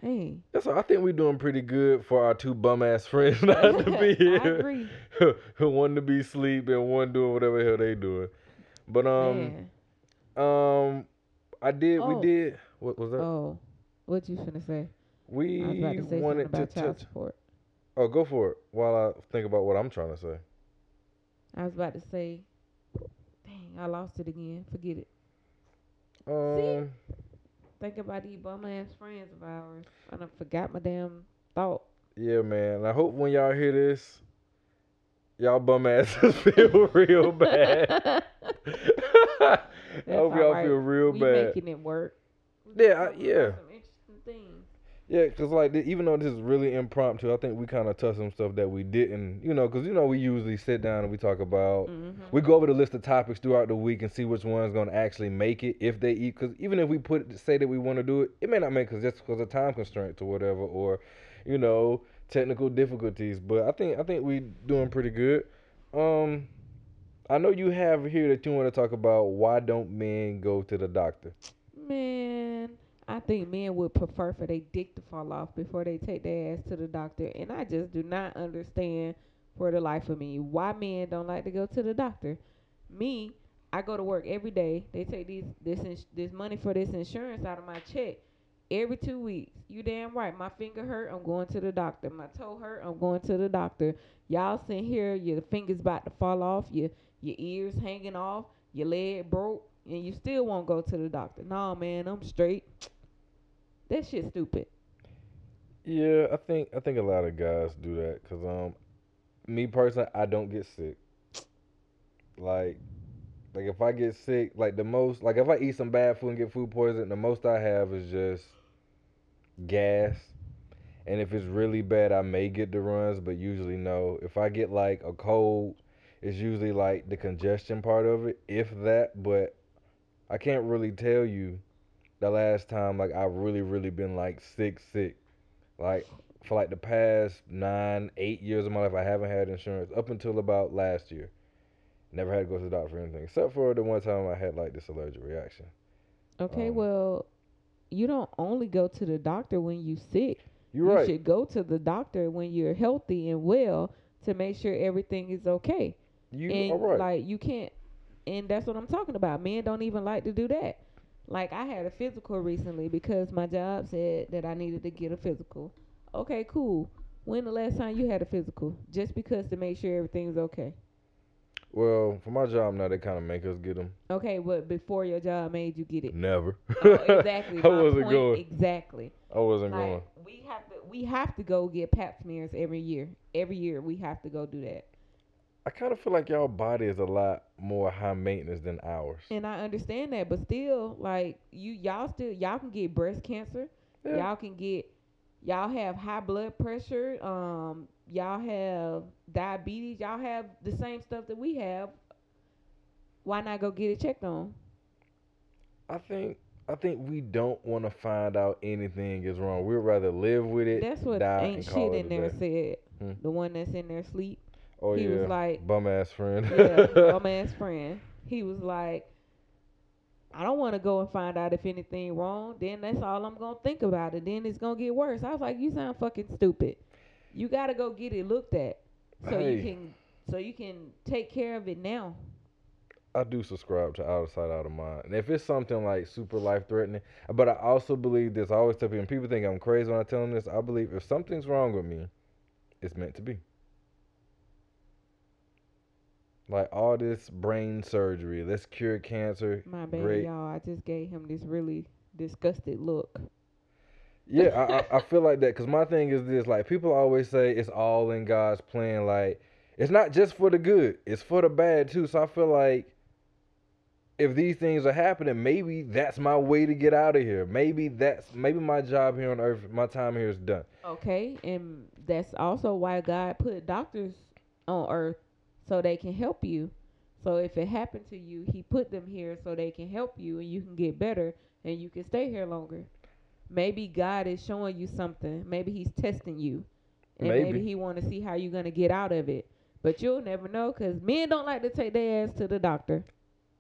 [SPEAKER 2] Hey.
[SPEAKER 1] That's all. I think we're doing pretty good for our two bum ass friends not to be
[SPEAKER 2] I
[SPEAKER 1] here.
[SPEAKER 2] agree.
[SPEAKER 1] one to be asleep and one doing whatever the hell they doing. But um, um, I did.
[SPEAKER 2] Oh.
[SPEAKER 1] We did. What was that?
[SPEAKER 2] Oh. What you finna say?
[SPEAKER 1] we
[SPEAKER 2] I was about to say
[SPEAKER 1] wanted to
[SPEAKER 2] about child
[SPEAKER 1] touch.
[SPEAKER 2] support.
[SPEAKER 1] Oh, go for it. While I think about what I'm trying to say.
[SPEAKER 2] I was about to say dang, I lost it again. Forget it.
[SPEAKER 1] Um,
[SPEAKER 2] Think about these bum ass friends of ours. I done forgot my damn thought.
[SPEAKER 1] yeah, man. I hope when y'all hear this, y'all bum asses feel real bad. I hope y'all
[SPEAKER 2] alright.
[SPEAKER 1] feel real bad
[SPEAKER 2] we
[SPEAKER 1] bad.
[SPEAKER 2] making it work. We
[SPEAKER 1] Yeah, I- yeah.
[SPEAKER 2] Some interesting things.
[SPEAKER 1] Yeah, cause like even though this is really impromptu, I think we kind of touched some stuff that we didn't, you know, cause you know we usually sit down and we talk about,
[SPEAKER 2] Mhm.
[SPEAKER 1] we go over the list of topics throughout the week and see which one's gonna actually make it if they eat. Cause even if we put say that we want to do it, it may not make cause just cause of time constraints or whatever, or you know technical difficulties. But I think I think we're doing pretty good. Um, I know you have here that you want to talk about why don't men go to the doctor?
[SPEAKER 2] Man, I think men would prefer for their dick to fall off before they take their ass to the doctor, and I just do not understand for the life of me why men don't like to go to the doctor. Me, I go to work every day. They take these this ins- this money for this insurance out of my check, every two weeks. You damn right. My finger hurt. I'm going to the doctor. My toe hurt. I'm going to the doctor. Y'all sitting here, your fingers about to fall off. Your your ears hanging off. Your leg broke, and you still won't go to the doctor. Nah, man, I'm straight. That shit stupid.
[SPEAKER 1] Yeah, I think I think a lot of guys do that because um, me personally, I don't get sick. Like, like if I get sick, like the most, like if I eat some bad food and get food poisoning, the most I have is just gas. And if it's really bad, I may get the runs, but usually no. If I get like a cold, it's usually like the congestion part of it, if that. But I can't really tell you the last time like I've really, really been like sick, sick. Like for like the past nine, eight years of my life, I haven't had insurance up until about last year. Never had to go to the doctor for anything, except for the one time I had like this allergic reaction.
[SPEAKER 2] Okay,
[SPEAKER 1] Um,
[SPEAKER 2] well, you don't only go to the doctor when you sick.
[SPEAKER 1] You're right.
[SPEAKER 2] you
[SPEAKER 1] right.
[SPEAKER 2] should go to the doctor when you're healthy and well to make sure everything is okay.
[SPEAKER 1] You
[SPEAKER 2] and
[SPEAKER 1] right.
[SPEAKER 2] like you can't and that's what I'm talking about. Men don't even like to do that. Like I had a physical recently because my job said that I needed to get a physical. Okay, cool. When the last time you had a physical? Just because to make sure everything's okay.
[SPEAKER 1] well, for my job now, they kind of make us get them.
[SPEAKER 2] Okay, but before your job made you get it.
[SPEAKER 1] Never.
[SPEAKER 2] Oh, exactly.
[SPEAKER 1] I
[SPEAKER 2] my
[SPEAKER 1] wasn't
[SPEAKER 2] point,
[SPEAKER 1] going.
[SPEAKER 2] Exactly.
[SPEAKER 1] I wasn't
[SPEAKER 2] Like
[SPEAKER 1] going.
[SPEAKER 2] we have to we have to go get pap smears every year. Every year we have to go do that.
[SPEAKER 1] I kind of feel like y'all body is a lot more high maintenance than ours.
[SPEAKER 2] And I understand that, but still, like you, y'all still, y'all can get breast cancer.
[SPEAKER 1] Yeah.
[SPEAKER 2] Y'all can get, y'all have high blood pressure. Um, y'all have diabetes. Y'all have the same stuff that we have. Why not go get it checked on?
[SPEAKER 1] I think I think we don't want to find out anything is wrong. We'd rather live with it.
[SPEAKER 2] That's what
[SPEAKER 1] die
[SPEAKER 2] ain't shit in there
[SPEAKER 1] day.
[SPEAKER 2] said.
[SPEAKER 1] Hmm.
[SPEAKER 2] The one that's in there sleep.
[SPEAKER 1] Oh
[SPEAKER 2] he
[SPEAKER 1] yeah.
[SPEAKER 2] was like-
[SPEAKER 1] bum ass friend.
[SPEAKER 2] yeah, bum ass friend. He was like, I don't want to go and find out if anything wrong. Then that's all I'm gonna think about it. Then it's gonna get worse. I was like, you sound fucking stupid. You gotta go get it looked at so you can so you can take care of it now.
[SPEAKER 1] I do subscribe to out of sight, out of mind. And if it's something like super life threatening, but I also believe this. I always tell people, and people think I'm crazy when I tell them this. I believe if something's wrong with me, it's meant to be. Like all this brain surgery, let's cure cancer.
[SPEAKER 2] My bad,
[SPEAKER 1] Great.
[SPEAKER 2] y'all. I just gave him this really disgusted look.
[SPEAKER 1] Yeah, I, I, I feel like that because my thing is this: like people always say, it's all in God's plan. Like it's not just for the good; it's for the bad too. So I feel like if these things are happening, maybe that's my way to get out of here. Maybe that's maybe my job here on earth, my time here is done.
[SPEAKER 2] Okay, and that's also why God put doctors on earth so they can help you. So if it happened to you, he put them here so they can help you and you can get better and you can stay here longer. Maybe God is showing you something. Maybe he's testing you. And maybe,
[SPEAKER 1] Maybe.
[SPEAKER 2] he want to see how you're going to get out of it. But you'll never know cuz men don't like to take their ass to the doctor.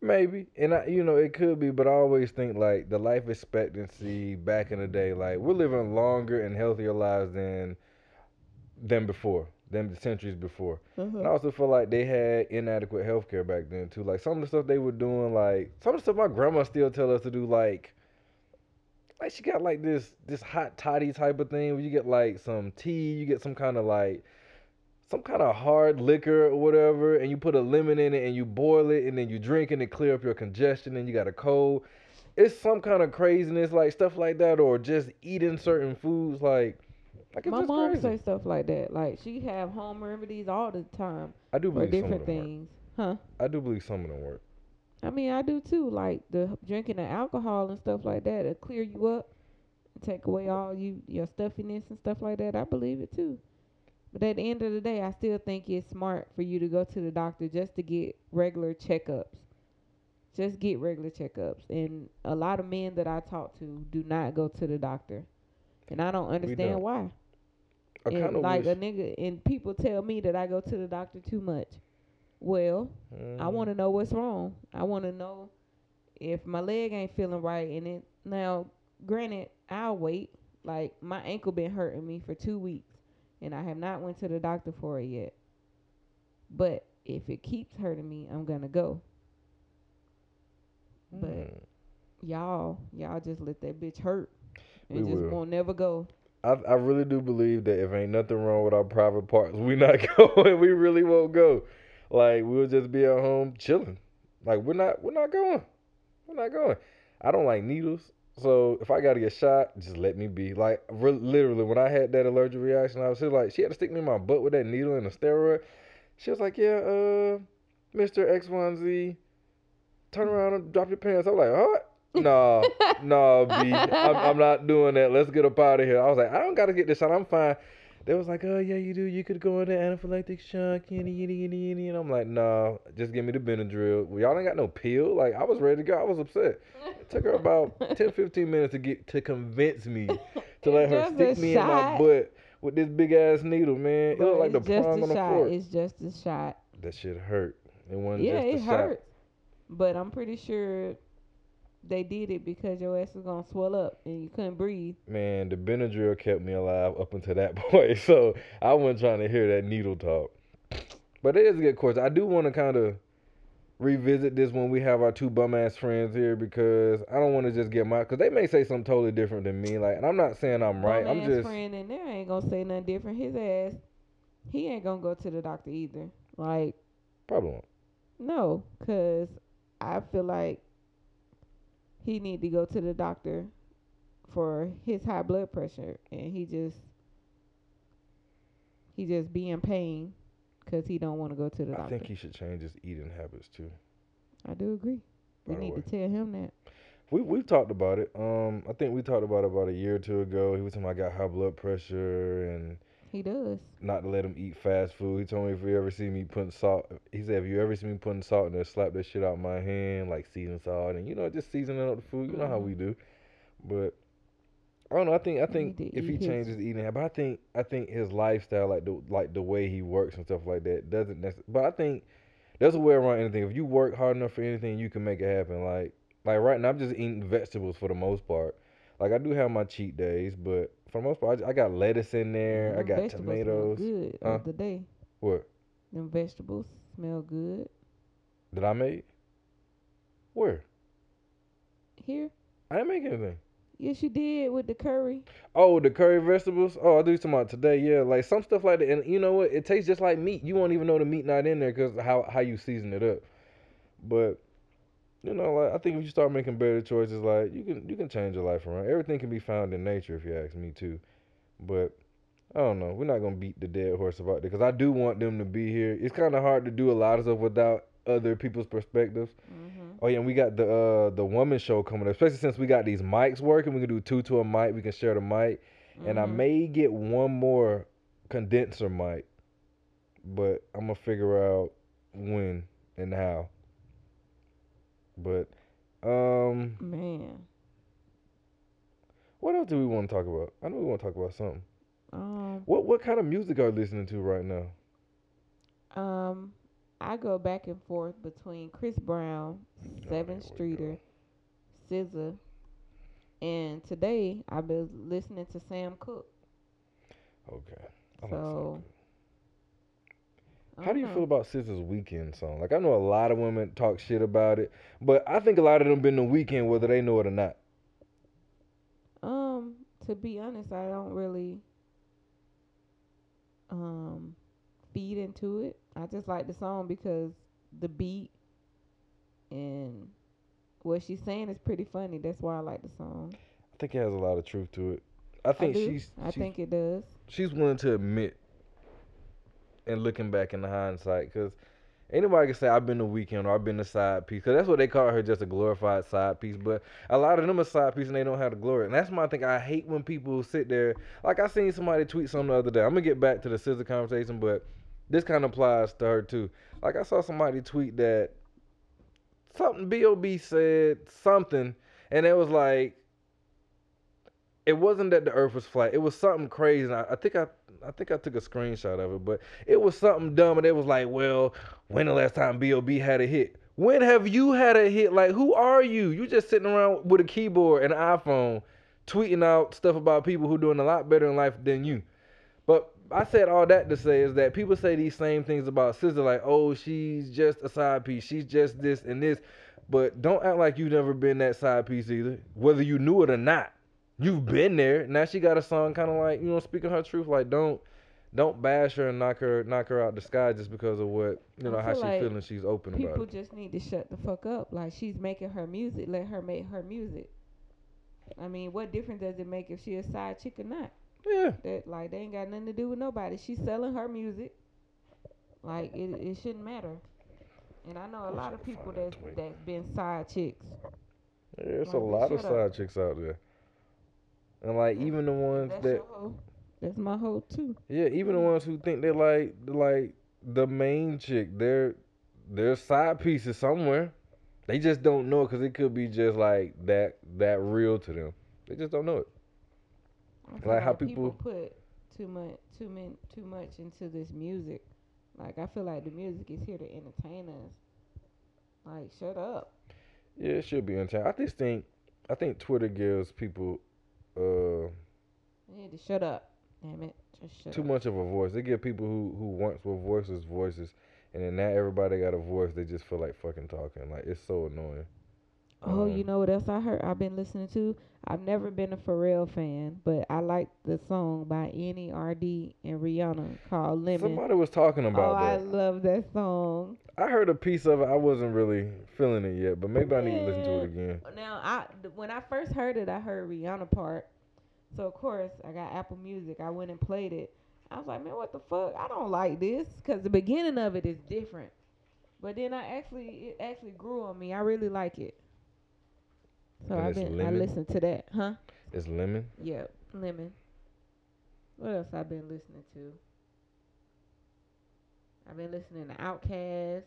[SPEAKER 1] Maybe, and I, you know, it could be, but I always think like the life expectancy back in the day, like we're living longer and healthier lives than than before, than the centuries before. Mm-hmm. And I also feel like they had inadequate health care back then too. Like some of the stuff they were doing, like some of the stuff my grandma still tell us to do, like like she got like this this hot toddy type of thing where you get like some tea, you get some kind of like some kind of hard liquor or whatever, and you put a lemon in it and you boil it and then you drink it and clear up your congestion and you got a cold. It's some kind of craziness like stuff like that, or just eating certain foods like like
[SPEAKER 2] My mom
[SPEAKER 1] crazy.
[SPEAKER 2] say stuff like that. Like she have home remedies all the time
[SPEAKER 1] I do
[SPEAKER 2] for
[SPEAKER 1] believe some of
[SPEAKER 2] different
[SPEAKER 1] them work.
[SPEAKER 2] things. Huh?
[SPEAKER 1] I do believe some of them work.
[SPEAKER 2] I mean, I do too. Like the drinking the alcohol and stuff like that, to clear you up, and take away all you your stuffiness and stuff like that. I believe it too. But at the end of the day, I still think it's smart for you to go to the doctor just to get regular checkups. Just get regular checkups. And a lot of men that I talk to do not go to the doctor, and I don't understand
[SPEAKER 1] don't.
[SPEAKER 2] why.
[SPEAKER 1] I
[SPEAKER 2] And
[SPEAKER 1] kind of
[SPEAKER 2] like a nigga, and people tell me that I go to the doctor too much. Well, I
[SPEAKER 1] Mm,
[SPEAKER 2] want to know what's wrong. I want to know if my leg ain't feeling right. And it now, granted, I'll wait. Like my ankle been hurting me for two weeks, and I have not went to the doctor for it yet. But if it keeps hurting me, I'm gonna go. But
[SPEAKER 1] mm.
[SPEAKER 2] y'all, y'all just let that bitch hurt. and
[SPEAKER 1] We
[SPEAKER 2] just
[SPEAKER 1] will.
[SPEAKER 2] won't never go.
[SPEAKER 1] I I really do believe that if ain't nothing wrong with our private parts, we not going. we really won't go. Like we'll just be at home chilling. Like we're not we're not going. We're not going. I don't like needles. So if I gotta get shot, just let me be. Like re- literally, when I had that allergic reaction, I was just like, she had to stick me in my butt with that needle and a steroid. She was like, yeah, uh, Mister X Y Z, turn around and drop your pants. I'm like, what? No, no, B, I'm, I'm not doing that. Let's get up out of here. I was like, I don't gotta get this shot. I'm fine. They was like, oh yeah, you do. You could go into anaphylactic shock, yinny yinny yinny yinny. And I'm like, no, just give me the Benadryl. Well, y'all ain't got no pill. Like I was ready to go. I was upset. It took her about 10, 15 minutes to get to convince me to let her
[SPEAKER 2] It's just a
[SPEAKER 1] stick me in my butt with this big ass needle, man. It looked like the prong on the
[SPEAKER 2] shot.
[SPEAKER 1] fork.
[SPEAKER 2] It's just a shot.
[SPEAKER 1] That shit hurt. It wasn't
[SPEAKER 2] yeah,
[SPEAKER 1] just a
[SPEAKER 2] it
[SPEAKER 1] shot.
[SPEAKER 2] hurts. But I'm pretty sure they did it because your ass was gonna swell up and you couldn't breathe.
[SPEAKER 1] Man, the Benadryl kept me alive up until that point, so I wasn't trying to hear that needle talk. But it is a good course. I do want to kind of revisit this when we have our two bum ass friends here because I don't want to just get my because they may say something totally different than me. Like, and I'm not saying I'm right. I'm just
[SPEAKER 2] friend in there ain't gonna say nothing different. His ass, he ain't gonna go to the doctor either. Like,
[SPEAKER 1] probably won't.
[SPEAKER 2] no, cause I feel like he need to go to the doctor for his high blood pressure, and he just he just be in pain because he don't want to go to the
[SPEAKER 1] I
[SPEAKER 2] doctor.
[SPEAKER 1] I think he should change his eating habits too.
[SPEAKER 2] I do agree. We
[SPEAKER 1] By the
[SPEAKER 2] need
[SPEAKER 1] way.
[SPEAKER 2] to tell him that.
[SPEAKER 1] We we've talked about it. Um, I think we talked about it about a year or two ago. He was talking about I got high blood pressure and
[SPEAKER 2] He does.
[SPEAKER 1] not to let him eat fast food. He told me if you ever see me putting salt, he said if you ever see me putting salt in there, slap that shit out my hand like seasoned salt and you know just seasoning up the food. You know how we do. But I don't know. I think I think if he changes eating habit, I think I think his lifestyle, like the like the way he works and stuff like that, doesn't. Necess- but I think there's a way around anything. If you work hard enough for anything, you can make it happen. Like like right now, I'm just eating vegetables for the most part. Like I do have my cheat days, but for the most part, I, I got lettuce in there. I got tomatoes.
[SPEAKER 2] Good
[SPEAKER 1] Huh?
[SPEAKER 2] the day.
[SPEAKER 1] What
[SPEAKER 2] Them vegetables smell good.
[SPEAKER 1] did I make? Where?
[SPEAKER 2] Here,
[SPEAKER 1] I didn't make anything.
[SPEAKER 2] yes, you did with the curry.
[SPEAKER 1] Oh, the curry vegetables. Oh, I do some out today. Yeah, like some stuff like that. And you know what? It tastes just like meat. You won't even know the meat not in there because how how you season it up. But you know, like I think if you start making better choices, like you can you can change your life around. Everything can be found in nature, if you ask me too. But I don't know. We're not gonna beat the dead horse about it because I do want them to be here. It's kind of hard to do a lot of stuff without other people's perspectives.
[SPEAKER 2] Mm-hmm.
[SPEAKER 1] Oh yeah, and we got the uh the woman show coming up. Especially since we got these mics working, we can do two to a mic. We can share the mic, and I
[SPEAKER 2] Mhm.
[SPEAKER 1] may get one more condenser mic, but I'm gonna figure out when and how. But um,
[SPEAKER 2] Man,
[SPEAKER 1] what else do we want to talk about? I know we want to talk about something.
[SPEAKER 2] um,
[SPEAKER 1] What what kind of music are you listening to right now?
[SPEAKER 2] um, I go back and forth between Chris Brown, Sevyn
[SPEAKER 1] here we
[SPEAKER 2] Streeter, SZA, and today I've been listening to Sam Cooke.
[SPEAKER 1] Okay. I
[SPEAKER 2] So,
[SPEAKER 1] How do you feel about SZA's weekend song? Like I know a lot of women talk shit about it, but I think a lot of them been the weekend whether they know it or not.
[SPEAKER 2] Um, to be honest, I don't really um feed into it. I just like the song because the beat and what she's saying is pretty funny. That's why I like the song.
[SPEAKER 1] I think it has a lot of truth to it. I think
[SPEAKER 2] I
[SPEAKER 1] she's
[SPEAKER 2] I
[SPEAKER 1] she's,
[SPEAKER 2] think it does.
[SPEAKER 1] she's willing to admit and looking back in the hindsight because anybody can say I've been the weekend or I've been the side piece because that's what they call her just a glorified side piece. But a lot of them are side piece and they don't have the glory. And that's my thing. I hate when people sit there. Like I seen somebody tweet something the other day. I'm gonna get back to the SZA conversation, but this kind of applies to her too. Like I saw somebody tweet that something Bob said something, and it was like it wasn't that the earth was flat. It was something crazy. I, I think I I think I took a screenshot of it, but it was something dumb and it was like, well, when the last time B.O.B. had a hit? When have you had a hit? Like, who are you? You just sitting around with a keyboard and an iPhone tweeting out stuff about people who are doing a lot better in life than you. But I said all that to say is that people say these same things about SZA, like, oh, she's just a side piece. She's just this and this. But don't act like you've never been that side piece either, whether you knew it or not. You've been there. Now she got a song kind of like you know speaking her truth. Like don't don't bash her and knock her knock her out the sky just because of what you know how
[SPEAKER 2] feel
[SPEAKER 1] she
[SPEAKER 2] like
[SPEAKER 1] feeling. She's open about
[SPEAKER 2] People just need to shut the fuck up. Like she's making her music, let her make her music. I mean, what difference does it make if she a side chick or not?
[SPEAKER 1] Yeah,
[SPEAKER 2] That like they ain't got nothing to do with nobody. She's selling her music. Like it, it shouldn't matter. And I know a lot of people
[SPEAKER 1] that
[SPEAKER 2] that's
[SPEAKER 1] tweet.
[SPEAKER 2] that's been side chicks.
[SPEAKER 1] yeah. It's a lot of
[SPEAKER 2] shut up.
[SPEAKER 1] side chicks out there, and like
[SPEAKER 2] oh,
[SPEAKER 1] even the ones
[SPEAKER 2] That's
[SPEAKER 1] that
[SPEAKER 2] that's my hoe too.
[SPEAKER 1] Yeah, even the ones who think they like like the main chick, they're they're side pieces somewhere. They just don't know because it could be just like that that real to them. They just don't know it.
[SPEAKER 2] I
[SPEAKER 1] Like how people-
[SPEAKER 2] put too much too min, too much into this music. Like I feel like the music is here to entertain us. Like shut up.
[SPEAKER 1] Yeah, it should be entertaining. I just think I think Twitter gives people uh
[SPEAKER 2] You need to shut up. Damn it. Just shut
[SPEAKER 1] too
[SPEAKER 2] up.
[SPEAKER 1] much of a voice. They give people who who once were voices voices, and then now everybody got a voice. They just feel like fucking talking. Like it's so annoying.
[SPEAKER 2] Oh, you
[SPEAKER 1] Um,
[SPEAKER 2] know what else I heard? I've been listening to. I've never been a Pharrell fan, but I like the song by N.E.R.D. and Rihanna called Lemon.
[SPEAKER 1] Somebody was talking about.
[SPEAKER 2] oh,
[SPEAKER 1] about
[SPEAKER 2] I love that song.
[SPEAKER 1] I heard a piece of it. I wasn't really feeling it yet, but maybe I need to listen to it again.
[SPEAKER 2] Now, I when I first heard it, I heard Rihanna part. So of course, I got Apple Music. I went and played it. I was like, man, what the fuck? I don't like this because the beginning of it is different. But then I actually, it actually grew on me. I really like it. So I've been, I
[SPEAKER 1] lemon?
[SPEAKER 2] listened to that, huh?
[SPEAKER 1] It's lemon.
[SPEAKER 2] Yeah, lemon. What else I've been listening to? I've been listening to Outkast.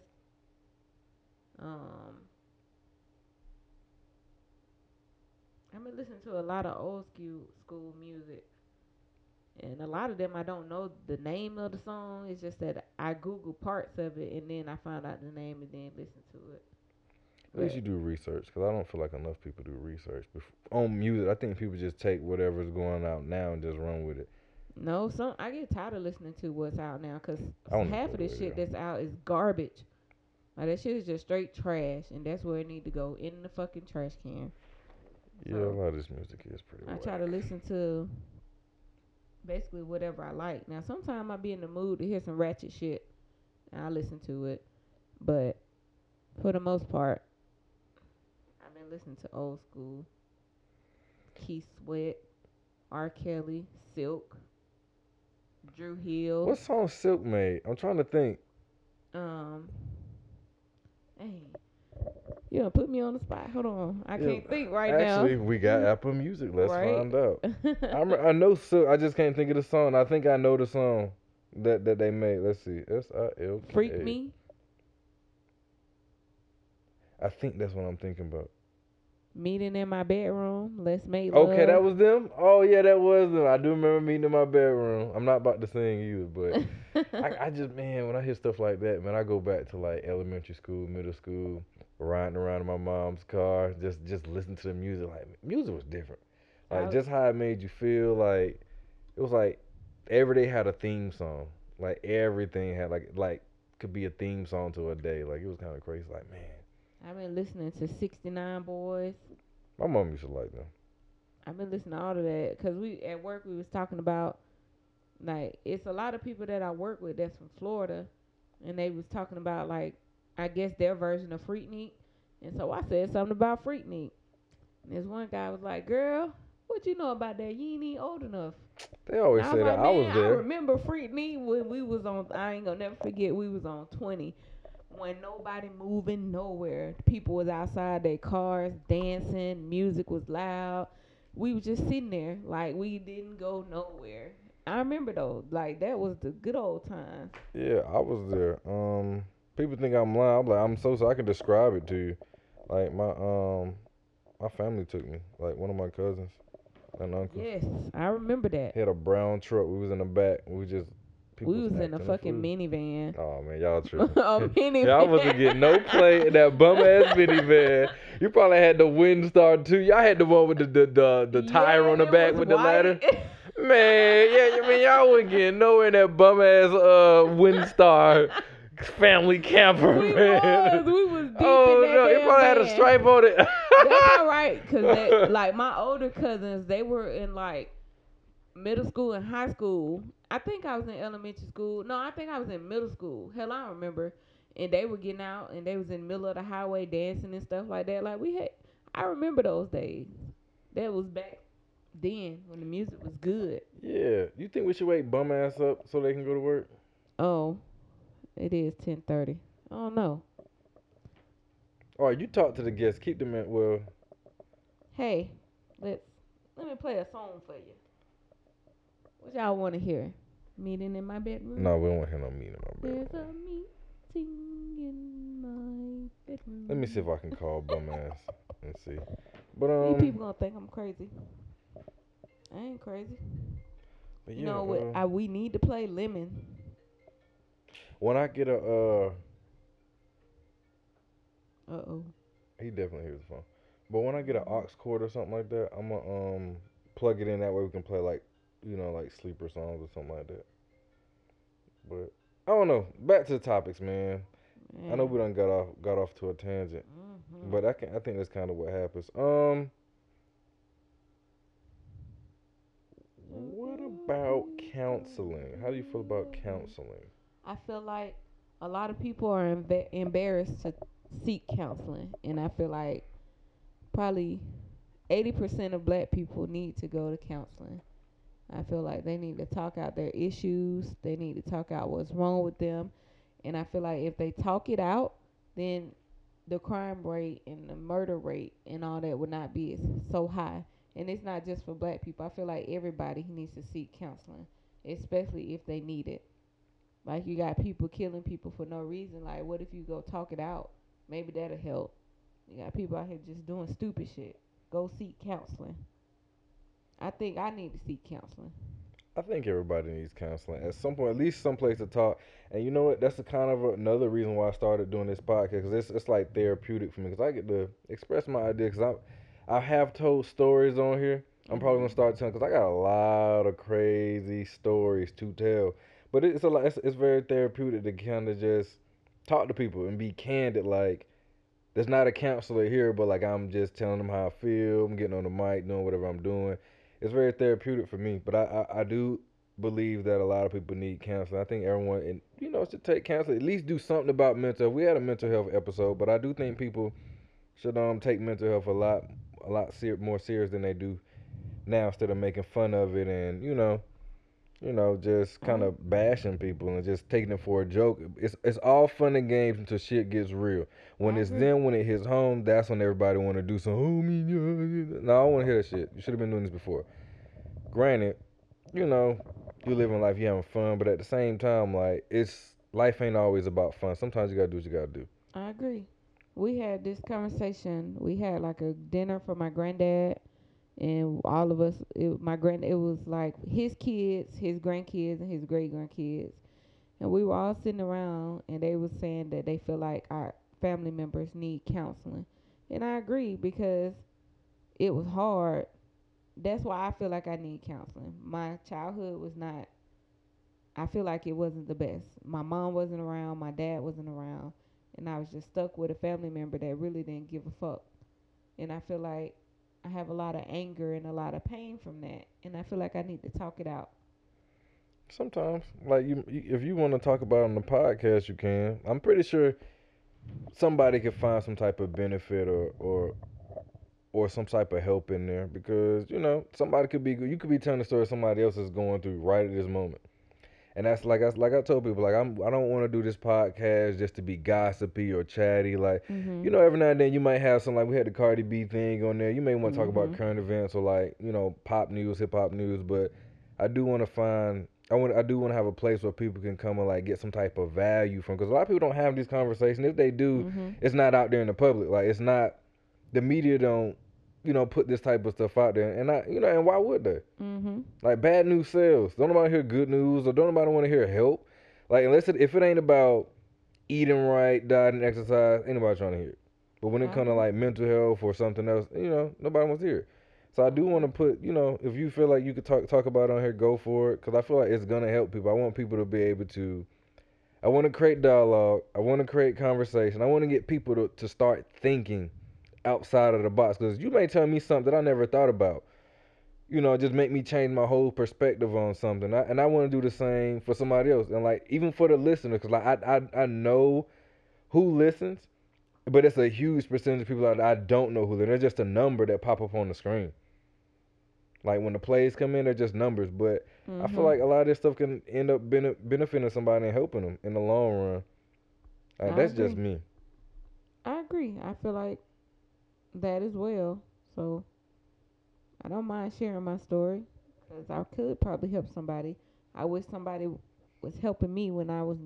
[SPEAKER 2] Um, I've been listening to a lot of old school school music, and a lot of them I don't know the name of the song. It's just that I Google parts of it and then I find out the name and then listen to it.
[SPEAKER 1] At least you do research, because I don't feel like enough people do research on music. I think people just take whatever's going out now and just run with it.
[SPEAKER 2] No, some I get tired of listening to what's out now because half of the shit that's out is garbage. Like that shit is just straight trash, and that's where it need to go in the fucking trash can.
[SPEAKER 1] Yeah, a lot of this music is pretty.
[SPEAKER 2] I
[SPEAKER 1] whack.
[SPEAKER 2] try to listen to basically whatever I like. Now, sometimes I be in the mood to hear some ratchet shit, and I listen to it. But for the most part, I've to old school. Keith Sweat, R. Kelly, Silk, Dru Hill.
[SPEAKER 1] What song Silk made? I'm trying to think.
[SPEAKER 2] Um, dang. You done put me on the spot. Hold on. I
[SPEAKER 1] Yeah,
[SPEAKER 2] can't think right now.
[SPEAKER 1] Actually, we got Apple Music. Let's
[SPEAKER 2] Right.
[SPEAKER 1] find out. I, rem- I know Silk. I just can't think of the song. I think I know the song that that they made. Let's see. S I L K.
[SPEAKER 2] Freak Me.
[SPEAKER 1] I think that's what I'm thinking about.
[SPEAKER 2] Meeting in my bedroom. Let's make love.
[SPEAKER 1] Okay, that was them. Oh yeah, that was them. I do remember meeting in my bedroom. I'm not about to sing either, but I, I just man, when I hear stuff like that, man, I go back to like elementary school, middle school, riding around in my mom's car, just just listen to the music. Like music was different. Like just how it made you feel. Like it was like every day had a theme song. Like everything had like like could be a theme song to a day. Like it was kind of crazy. Like man,
[SPEAKER 2] I've been listening to 69 Boyz.
[SPEAKER 1] my mom used to like them.
[SPEAKER 2] I've been listening to all of that because we at work we was talking about like it's a lot of people that I work with that's from Florida, and they was talking about like I guess their version of Freaknik, and so I said something about Freaknik, and this one guy was like, "Girl, what you know about that? You ain't even old enough."
[SPEAKER 1] They always say
[SPEAKER 2] I was
[SPEAKER 1] that.
[SPEAKER 2] like,
[SPEAKER 1] I was
[SPEAKER 2] "Man, I
[SPEAKER 1] there.
[SPEAKER 2] remember Freaknik when we was on. I ain't gonna never forget. We was on twenty. When nobody moving nowhere, people was outside their cars dancing, music was loud. We was just sitting there like we didn't go nowhere. I remember though, like that was the good old time.
[SPEAKER 1] Yeah, I was there. Um, people think I'm lying. I'm like, I'm so so I can describe it to you. Like my um, my family took me. Like one of my cousins and uncle.
[SPEAKER 2] Yes, I remember that.
[SPEAKER 1] He had a brown truck. We was in the back. We just people
[SPEAKER 2] we was in a fucking minivan.
[SPEAKER 1] Oh man, y'all tripping.
[SPEAKER 2] a minivan.
[SPEAKER 1] Y'all wasn't getting no play in that bum ass minivan. You probably had the Windstar too. Y'all had the one with the the the, the tire
[SPEAKER 2] Yeah,
[SPEAKER 1] on the back with the ladder. Man, yeah, I mean y'all wasn't getting nowhere in that bum ass uh Windstar. family camper,
[SPEAKER 2] We
[SPEAKER 1] man.
[SPEAKER 2] was, we was deep
[SPEAKER 1] oh
[SPEAKER 2] in that
[SPEAKER 1] no, it
[SPEAKER 2] damn
[SPEAKER 1] probably had a stripe on it.
[SPEAKER 2] That's all right, cause like my older cousins, they were in like middle school and high school. I think I was in elementary school. No, I think I was in middle school. Hell, I remember. And they were getting out, and they was in the middle of the highway dancing and stuff like that. Like we had, I remember those days. That was back then when the music was good.
[SPEAKER 1] yeah, you think we should wake bum ass up so they can go to work?
[SPEAKER 2] Oh, it is ten thirty. Oh no.
[SPEAKER 1] All right, you talk to the guests. Keep them in. Well,
[SPEAKER 2] Hey, let's let me play a song for you. What y'all want to hear? Meeting in my bedroom.
[SPEAKER 1] no, we don't want to hear no meeting in my
[SPEAKER 2] bedroom.
[SPEAKER 1] There's
[SPEAKER 2] a meeting in my bedroom.
[SPEAKER 1] Let me see if I can call bum ass and see. But
[SPEAKER 2] These
[SPEAKER 1] um,
[SPEAKER 2] people gonna think I'm crazy. I ain't crazy.
[SPEAKER 1] but
[SPEAKER 2] You
[SPEAKER 1] yeah,
[SPEAKER 2] know what?
[SPEAKER 1] uh,
[SPEAKER 2] I, we need to play lemon.
[SPEAKER 1] when I get a uh,
[SPEAKER 2] Uh oh.
[SPEAKER 1] he definitely hears the phone. But when I get an aux cord or something like that, I'm gonna um plug it in that way we can play like you know like sleeper songs or something like that. But I don't know. Back to the topics, man. I know we done got off got off to a tangent,
[SPEAKER 2] hmm
[SPEAKER 1] but I can I think that's kind of what happens. Um, what about counseling? How do you feel about counseling?
[SPEAKER 2] I feel like a lot of people are emba- embarrassed to seek counseling, and I feel like probably eighty percent of black people need to go to counseling. I feel like they need to talk out their issues. They need to talk out what's wrong with them, and I feel like if they talk it out, then the crime rate and the murder rate and all that would not be so high. And it's not just for black people. I feel like everybody needs to seek counseling, especially if they need it. Like you got people killing people for no reason. Like what if you go talk it out? Maybe that'll help. You got people out here just doing stupid shit. Go seek counseling. I think I need to seek counseling.
[SPEAKER 1] I think everybody needs counseling at some point, at least some place to talk. And you know what? That's the kind of another reason why I started doing this podcast because it's it's like therapeutic for me because I get to express my ideas. Because I I have told stories on here. I'm probably gonna start telling because I got a lot of crazy stories to tell. But it's a lot. It's, it's very therapeutic to kind of just talk to people and be candid. Like there's not a counselor here, but like I'm just telling them how I feel. I'm getting on the mic, doing whatever I'm doing it's very therapeutic for me. But I, I, I do believe that a lot of people need counseling. I think everyone, and you know, should take counseling. At least do something about mental. health. We had a mental health episode, but I do think people should um take mental health a lot, a lot ser- more serious than they do now. Instead of making fun of it and you know, you know, just kind of mm-hmm. bashing people and just taking it for a joke. It's it's all fun and games until shit gets real. When
[SPEAKER 2] I
[SPEAKER 1] it's mm-hmm.
[SPEAKER 2] agree.
[SPEAKER 1] then when it hits home, that's when everybody want to do some. Oh me, yeah, yeah." no, I don't want to hear that shit. You should have been doing this before. Granted, you know, you living life, you having fun, but at the same time, like it's life ain't always about fun. Sometimes you gotta do what you gotta do.
[SPEAKER 2] I agree. We had this conversation. We had like a dinner for my granddad, and all of us. It, my grand. It was like his kids, his grandkids, and his great grandkids, and we were all sitting around, and they was saying that they feel like our family members need counseling, and I agree because it was hard. That's why I feel like I need counseling. My childhood was not. I feel like it wasn't the best. My mom wasn't around. My dad wasn't around and I was just stuck with a family member that really didn't give a fuck. And I feel like I have a lot of anger and a lot of pain from that, and I feel like I need to talk it out.
[SPEAKER 1] Sometimes, like you, if you want to talk about it on the podcast, you can. I'm pretty sure somebody could find some type of benefit or or or some type of help in there because you know somebody could be you could be telling the story somebody else is going through right at this moment. And that's like I like I told people like I'm I don't want to do this podcast just to be gossipy or chatty like
[SPEAKER 2] Mm-hmm.
[SPEAKER 1] you know every now and then you might have some like we had the Cardi B thing on there you may want to talk about
[SPEAKER 2] Mhm.
[SPEAKER 1] current events or like you know pop news hip hop news but I do want to find I want I do want to have a place where people can come and like get some type of value from because a lot of people don't have these conversations if they do
[SPEAKER 2] Mm-hmm.
[SPEAKER 1] it's not out there in the public like it's not the media don't you know put this type of stuff out there and I you know and why would they
[SPEAKER 2] Mm-hmm.
[SPEAKER 1] like bad news sells. Don't nobody hear good news or don't nobody want to hear help. Like unless it, if it ain't about eating right, dieting, exercise, anybody trying to hear it. But when it come to
[SPEAKER 2] Mhm.
[SPEAKER 1] like mental health or something else, you know, nobody wants to hear it. So I do want to put, you know, if you feel like you could talk talk about it on here, go for it, because I feel like it's gonna help people. I want people to be able to I want to create dialogue. I want to create conversation. I want to get people to, to start thinking outside of the box. Because you may tell me something that I never thought about. You know, just make me change my whole perspective on something. I, and I want to do the same for somebody else. And like even for the listener, because like I, I I know who listens, but it's a huge percentage of people that I don't know who listen. They're just a number that pop up on the screen. Like when the plays come in, they're just numbers. But I feel
[SPEAKER 2] Mhm.
[SPEAKER 1] like a lot of this stuff can end up bene- benefiting somebody and helping them in the long run. Like, that's just me.
[SPEAKER 2] I agree. I feel like that as well. So I don't mind sharing my story because I could probably help somebody. I wish somebody was helping me when I was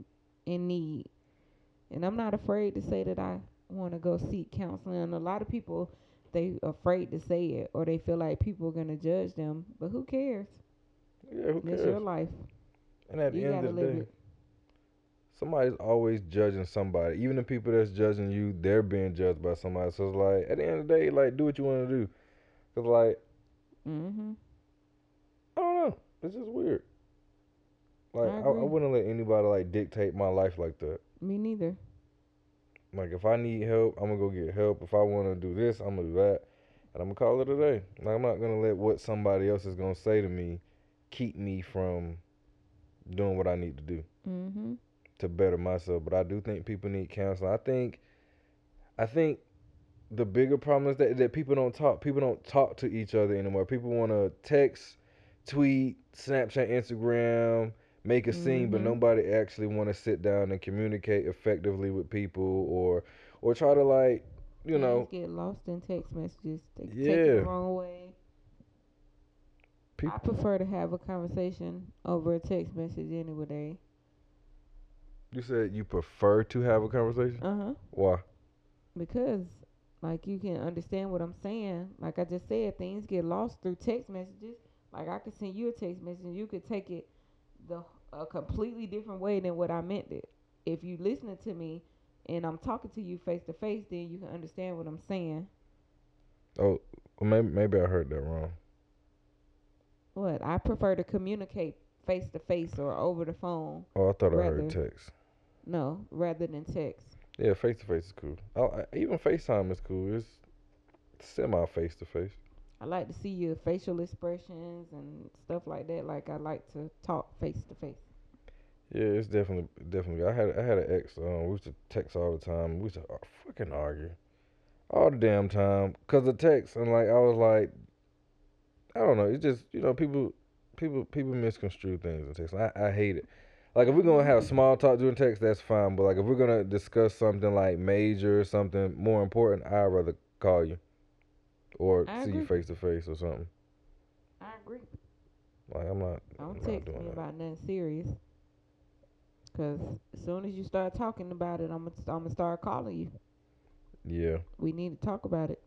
[SPEAKER 2] in need. And I'm not afraid to say that I want to go seek counseling. And a lot of people, they afraid to say it or they feel like people are going to judge them. But who cares?
[SPEAKER 1] Yeah, who
[SPEAKER 2] It's your life.
[SPEAKER 1] And at the
[SPEAKER 2] You
[SPEAKER 1] end
[SPEAKER 2] gotta
[SPEAKER 1] of the
[SPEAKER 2] live
[SPEAKER 1] day,
[SPEAKER 2] it.
[SPEAKER 1] Somebody's always judging somebody. Even the people that's judging you, they're being judged by somebody. So it's like, at the end of the day, like, do what you want to do. Cause like,
[SPEAKER 2] Mm-hmm.
[SPEAKER 1] I don't know, it's just weird. Like,
[SPEAKER 2] I
[SPEAKER 1] I, I, wouldn't let anybody like dictate my life like that.
[SPEAKER 2] Me neither.
[SPEAKER 1] Like, if I need help, I'm gonna go get help. If I want to do this, I'm gonna do that, and I'm gonna call it a day. Like, I'm not gonna let what somebody else is gonna say to me keep me from doing what I need to do.
[SPEAKER 2] Mm-hmm.
[SPEAKER 1] To better myself. But I do think people need counseling. I think, I think the bigger problem is that, that people don't talk. People don't talk to each other anymore. People want to text, tweet, Snapchat, Instagram, make a scene, but
[SPEAKER 2] Mhm.
[SPEAKER 1] nobody actually want to sit down and communicate effectively with people or or try to like, you know,
[SPEAKER 2] get lost in text messages. They take it
[SPEAKER 1] Yeah.
[SPEAKER 2] the wrong way.
[SPEAKER 1] People.
[SPEAKER 2] I prefer to have a conversation over a text message anyway.
[SPEAKER 1] You said you prefer to have a conversation.
[SPEAKER 2] Uh huh.
[SPEAKER 1] Why?
[SPEAKER 2] Because like you can understand what I'm saying. Like I just said, things get lost through text messages. Like I could send you a text message, and you could take it the a completely different way than what I meant it. If you listening to me and I'm talking to you face to face, then you can understand what I'm saying.
[SPEAKER 1] Oh, well, maybe maybe I heard that wrong.
[SPEAKER 2] What I prefer to communicate face to face or over the phone.
[SPEAKER 1] Oh, I thought I
[SPEAKER 2] Rather.
[SPEAKER 1] heard text.
[SPEAKER 2] No, rather than text.
[SPEAKER 1] Yeah, face to face is cool. I, I, even FaceTime is cool. It's semi face to face.
[SPEAKER 2] I like to see your facial expressions and stuff like that. Like I like to talk face to face.
[SPEAKER 1] Yeah, it's definitely definitely. I had I had an ex. Um, we used to text all the time. We used to ar- fucking argue all the damn time because of text. And like I was like, I don't know. It's just you know people people people misconstrue things in text. I I hate it. Like if we're gonna have small talk during text, that's fine. But like if we're gonna discuss something like major, or something more important, I'd rather call you or
[SPEAKER 2] I
[SPEAKER 1] see you face to face or something.
[SPEAKER 2] I agree.
[SPEAKER 1] Like I'm not. I'm
[SPEAKER 2] Don't
[SPEAKER 1] not
[SPEAKER 2] text me
[SPEAKER 1] that.
[SPEAKER 2] about nothing serious. Cause as soon as you start talking about it, I'm gonna I'm gonna start calling you.
[SPEAKER 1] Yeah.
[SPEAKER 2] We need to talk about it.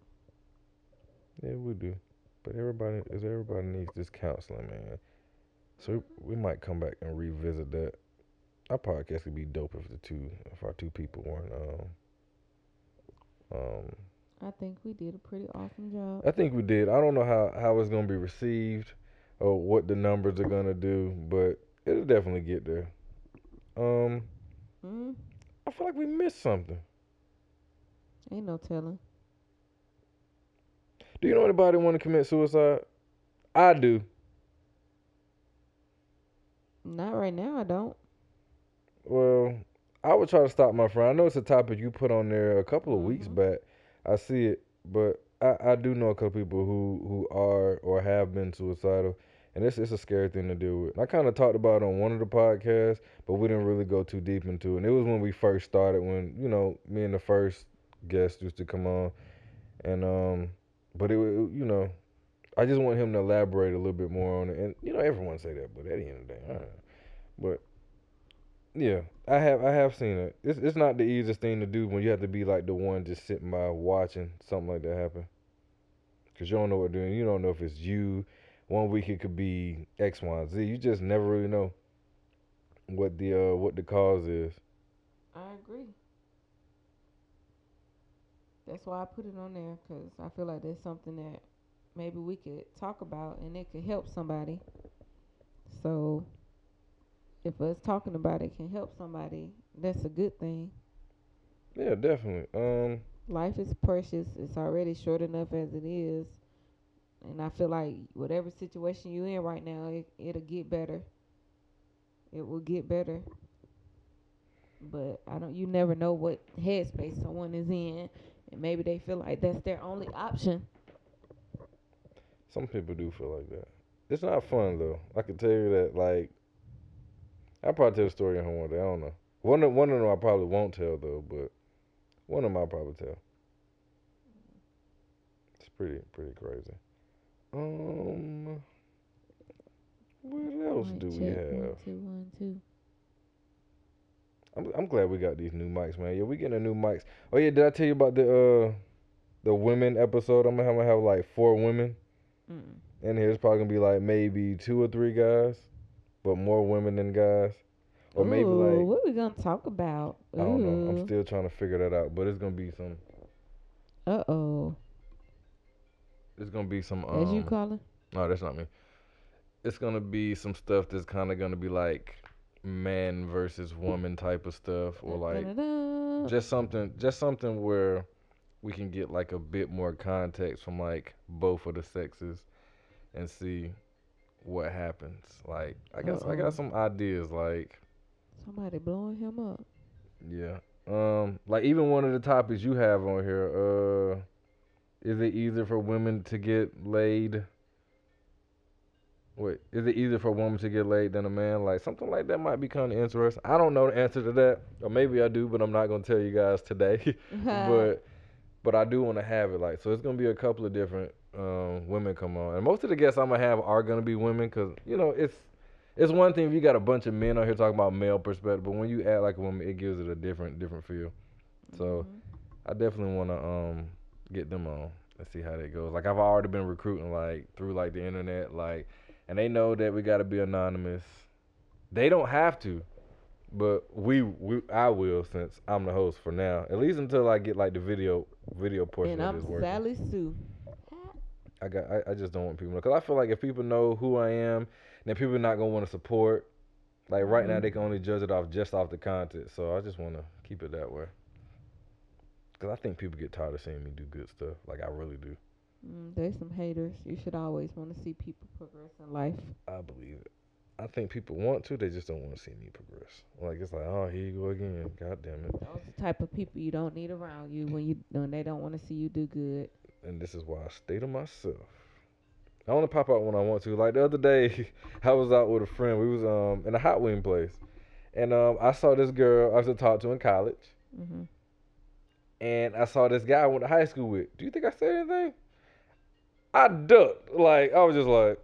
[SPEAKER 1] Yeah, we do. But everybody is everybody needs this counseling, man. So we might come back and revisit that. Our podcast could be dope if the two if our two people weren't um um
[SPEAKER 2] I think we did a pretty awesome job.
[SPEAKER 1] I think we did. I don't know how, how it's gonna be received or what the numbers are gonna do, but it'll definitely get there. Um
[SPEAKER 2] Mm,
[SPEAKER 1] I feel like we missed something.
[SPEAKER 2] ain't no telling.
[SPEAKER 1] Do you know anybody want to commit suicide? I do.
[SPEAKER 2] Not right now. I don't.
[SPEAKER 1] Well, I would try to stop my friend. I know it's a topic you put on there a couple of weeks
[SPEAKER 2] Mhm.
[SPEAKER 1] back. I see it, but I, I do know a couple people who, who are or have been suicidal, and it's it's a scary thing to deal with. I kind of talked about it on one of the podcasts, but we didn't really go too deep into it. And it was when we first started, when you know me and the first guest used to come on, and um, but it, it you know, I just want him to elaborate a little bit more on it. And you know, everyone say that, but at the end of the day, I don't know. But yeah, I have I have seen it. It's it's not the easiest thing to do when you have to be like the one just sitting by watching something like that happen. Cause you don't know what doing. You don't know if it's you. One week it could be X, Y, and Z. You just never really know what the uh what the cause is.
[SPEAKER 2] I agree. That's why I put it on there because I feel like there's something that maybe we could talk about and it could help somebody. So if us talking about it can help somebody, that's a good thing.
[SPEAKER 1] Yeah, definitely. Um,
[SPEAKER 2] Life is precious. It's already short enough as it is. And I feel like whatever situation you're in right now, it, it'll get better. It will get better. But I don't. You never know what headspace someone is in, and maybe they feel like that's their only option.
[SPEAKER 1] Some people do feel like that. It's not fun though. I can tell you that. Like, I'll probably tell a story on one day. I don't know. One of one of them I probably won't tell though, but one of them I'll probably tell. It's pretty pretty crazy. Um, what else do we
[SPEAKER 2] check,
[SPEAKER 1] have?
[SPEAKER 2] One, two, one, two.
[SPEAKER 1] I'm I'm glad we got these new mics, man. Yeah, we getting the new mics. Oh yeah, did I tell you about the uh the women episode? I'm gonna have, I'm gonna have like four women
[SPEAKER 2] Mm.
[SPEAKER 1] in here. It's probably gonna be like maybe two or three guys, but more women than guys, or maybe like
[SPEAKER 2] what we gonna talk about?
[SPEAKER 1] I don't know. I'm still trying to figure that out, but it's gonna be some.
[SPEAKER 2] Uh oh.
[SPEAKER 1] It's gonna be some.
[SPEAKER 2] As you
[SPEAKER 1] Um,
[SPEAKER 2] calling?
[SPEAKER 1] no, that's not me. It's gonna be some stuff that's kind of gonna be like man versus woman type of stuff, or like
[SPEAKER 2] Da-da-da.
[SPEAKER 1] just something just something where we can get like a bit more context from like both of the sexes and see what happens like i guess i got some ideas like
[SPEAKER 2] Somebody blowing him up.
[SPEAKER 1] yeah um like even one of the topics you have on here uh is it easier for women to get laid Wait, is it easier for a woman to get laid than a man? Like something like that might be kind of interesting. I don't know the answer to that, or maybe I do, but I'm not gonna tell you guys today. but but I do want to have it like so. It's gonna be a couple of different um, women come on, and most of the guests I'm gonna have are gonna be women, cause you know it's it's one thing if you got a bunch of men on here talking about male perspective, but when you add like a woman, it gives it a different different feel. So
[SPEAKER 2] Mhm.
[SPEAKER 1] I definitely want to um get them on and see how that goes. Like I've already been recruiting like through like the internet, like, and they know that we got to be anonymous. They don't have to, but we we I will since I'm the host for now. At least until I get like the video video portion
[SPEAKER 2] and
[SPEAKER 1] of
[SPEAKER 2] I'm
[SPEAKER 1] this working.
[SPEAKER 2] Sally Sue.
[SPEAKER 1] I got I, I just don't want people because I feel like if people know who I am, then people are not gonna want to support. Like right now,
[SPEAKER 2] Mhm.
[SPEAKER 1] they can only judge it off just off the content. So I just want to keep it that way. Cause I think people get tired of seeing me do good stuff. Like I really do.
[SPEAKER 2] Mm, there's some haters. You should always want to see people progress in life.
[SPEAKER 1] I believe it. I think people want to. They just don't want to see me progress. Like it's like, oh, here you go again. God damn it.
[SPEAKER 2] Those the type of people you don't need around you when you when they don't want to see you do good.
[SPEAKER 1] and this is why I stay to myself. I want to pop out when I want to. Like the other day, I was out with a friend. We was um in a hot wing place, and um I saw this girl I was to talk to in college,
[SPEAKER 2] mm-hmm.
[SPEAKER 1] and I saw this guy I went to high school with. Do you think I said anything? I ducked. Like I was just like,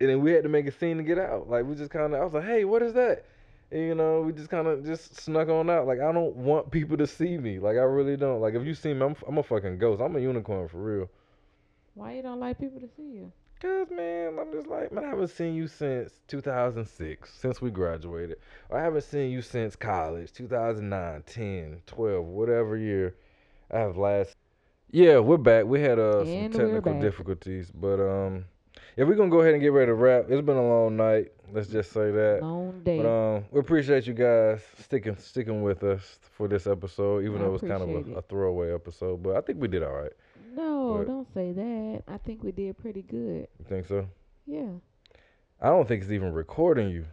[SPEAKER 1] and then we had to make a scene to get out. Like we just kind of, I was like, hey, what is that? And, you know, we just kind of just snuck on out. Like I don't want people to see me. Like I really don't. Like if you see me, I'm, I'm a fucking ghost. I'm a unicorn for real.
[SPEAKER 2] Why you don't like people to see you?
[SPEAKER 1] Cause man, I'm just like, man, I haven't seen you since 2006, since we graduated. I haven't seen you since college, 2009, 10, 12, whatever year I have last. Yeah, we're back. We had uh, some
[SPEAKER 2] And
[SPEAKER 1] technical difficulties, but um, yeah, we're gonna go ahead and get ready to wrap. It's been a long night. Let's just say that.
[SPEAKER 2] Long day.
[SPEAKER 1] But um, we appreciate you guys sticking sticking with us for this episode, even
[SPEAKER 2] I
[SPEAKER 1] though it was kind of a, a throwaway episode. But I think we did all right.
[SPEAKER 2] no,
[SPEAKER 1] but-
[SPEAKER 2] don't say that. I think we did pretty good.
[SPEAKER 1] You think so?
[SPEAKER 2] Yeah.
[SPEAKER 1] I don't think it's even recording you.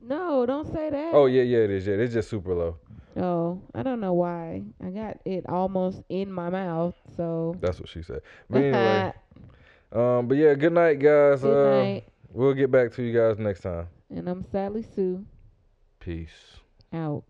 [SPEAKER 2] No, don't say that.
[SPEAKER 1] Oh yeah, yeah, it is. Yeah, it's just super low.
[SPEAKER 2] Oh, I don't know why. I got it almost in my mouth. So.
[SPEAKER 1] That's what she said. But anyway, um, but yeah, good night, guys.
[SPEAKER 2] Good
[SPEAKER 1] uh,
[SPEAKER 2] night.
[SPEAKER 1] We'll get back to you guys next time.
[SPEAKER 2] And I'm Sally Sue.
[SPEAKER 1] Peace.
[SPEAKER 2] Out.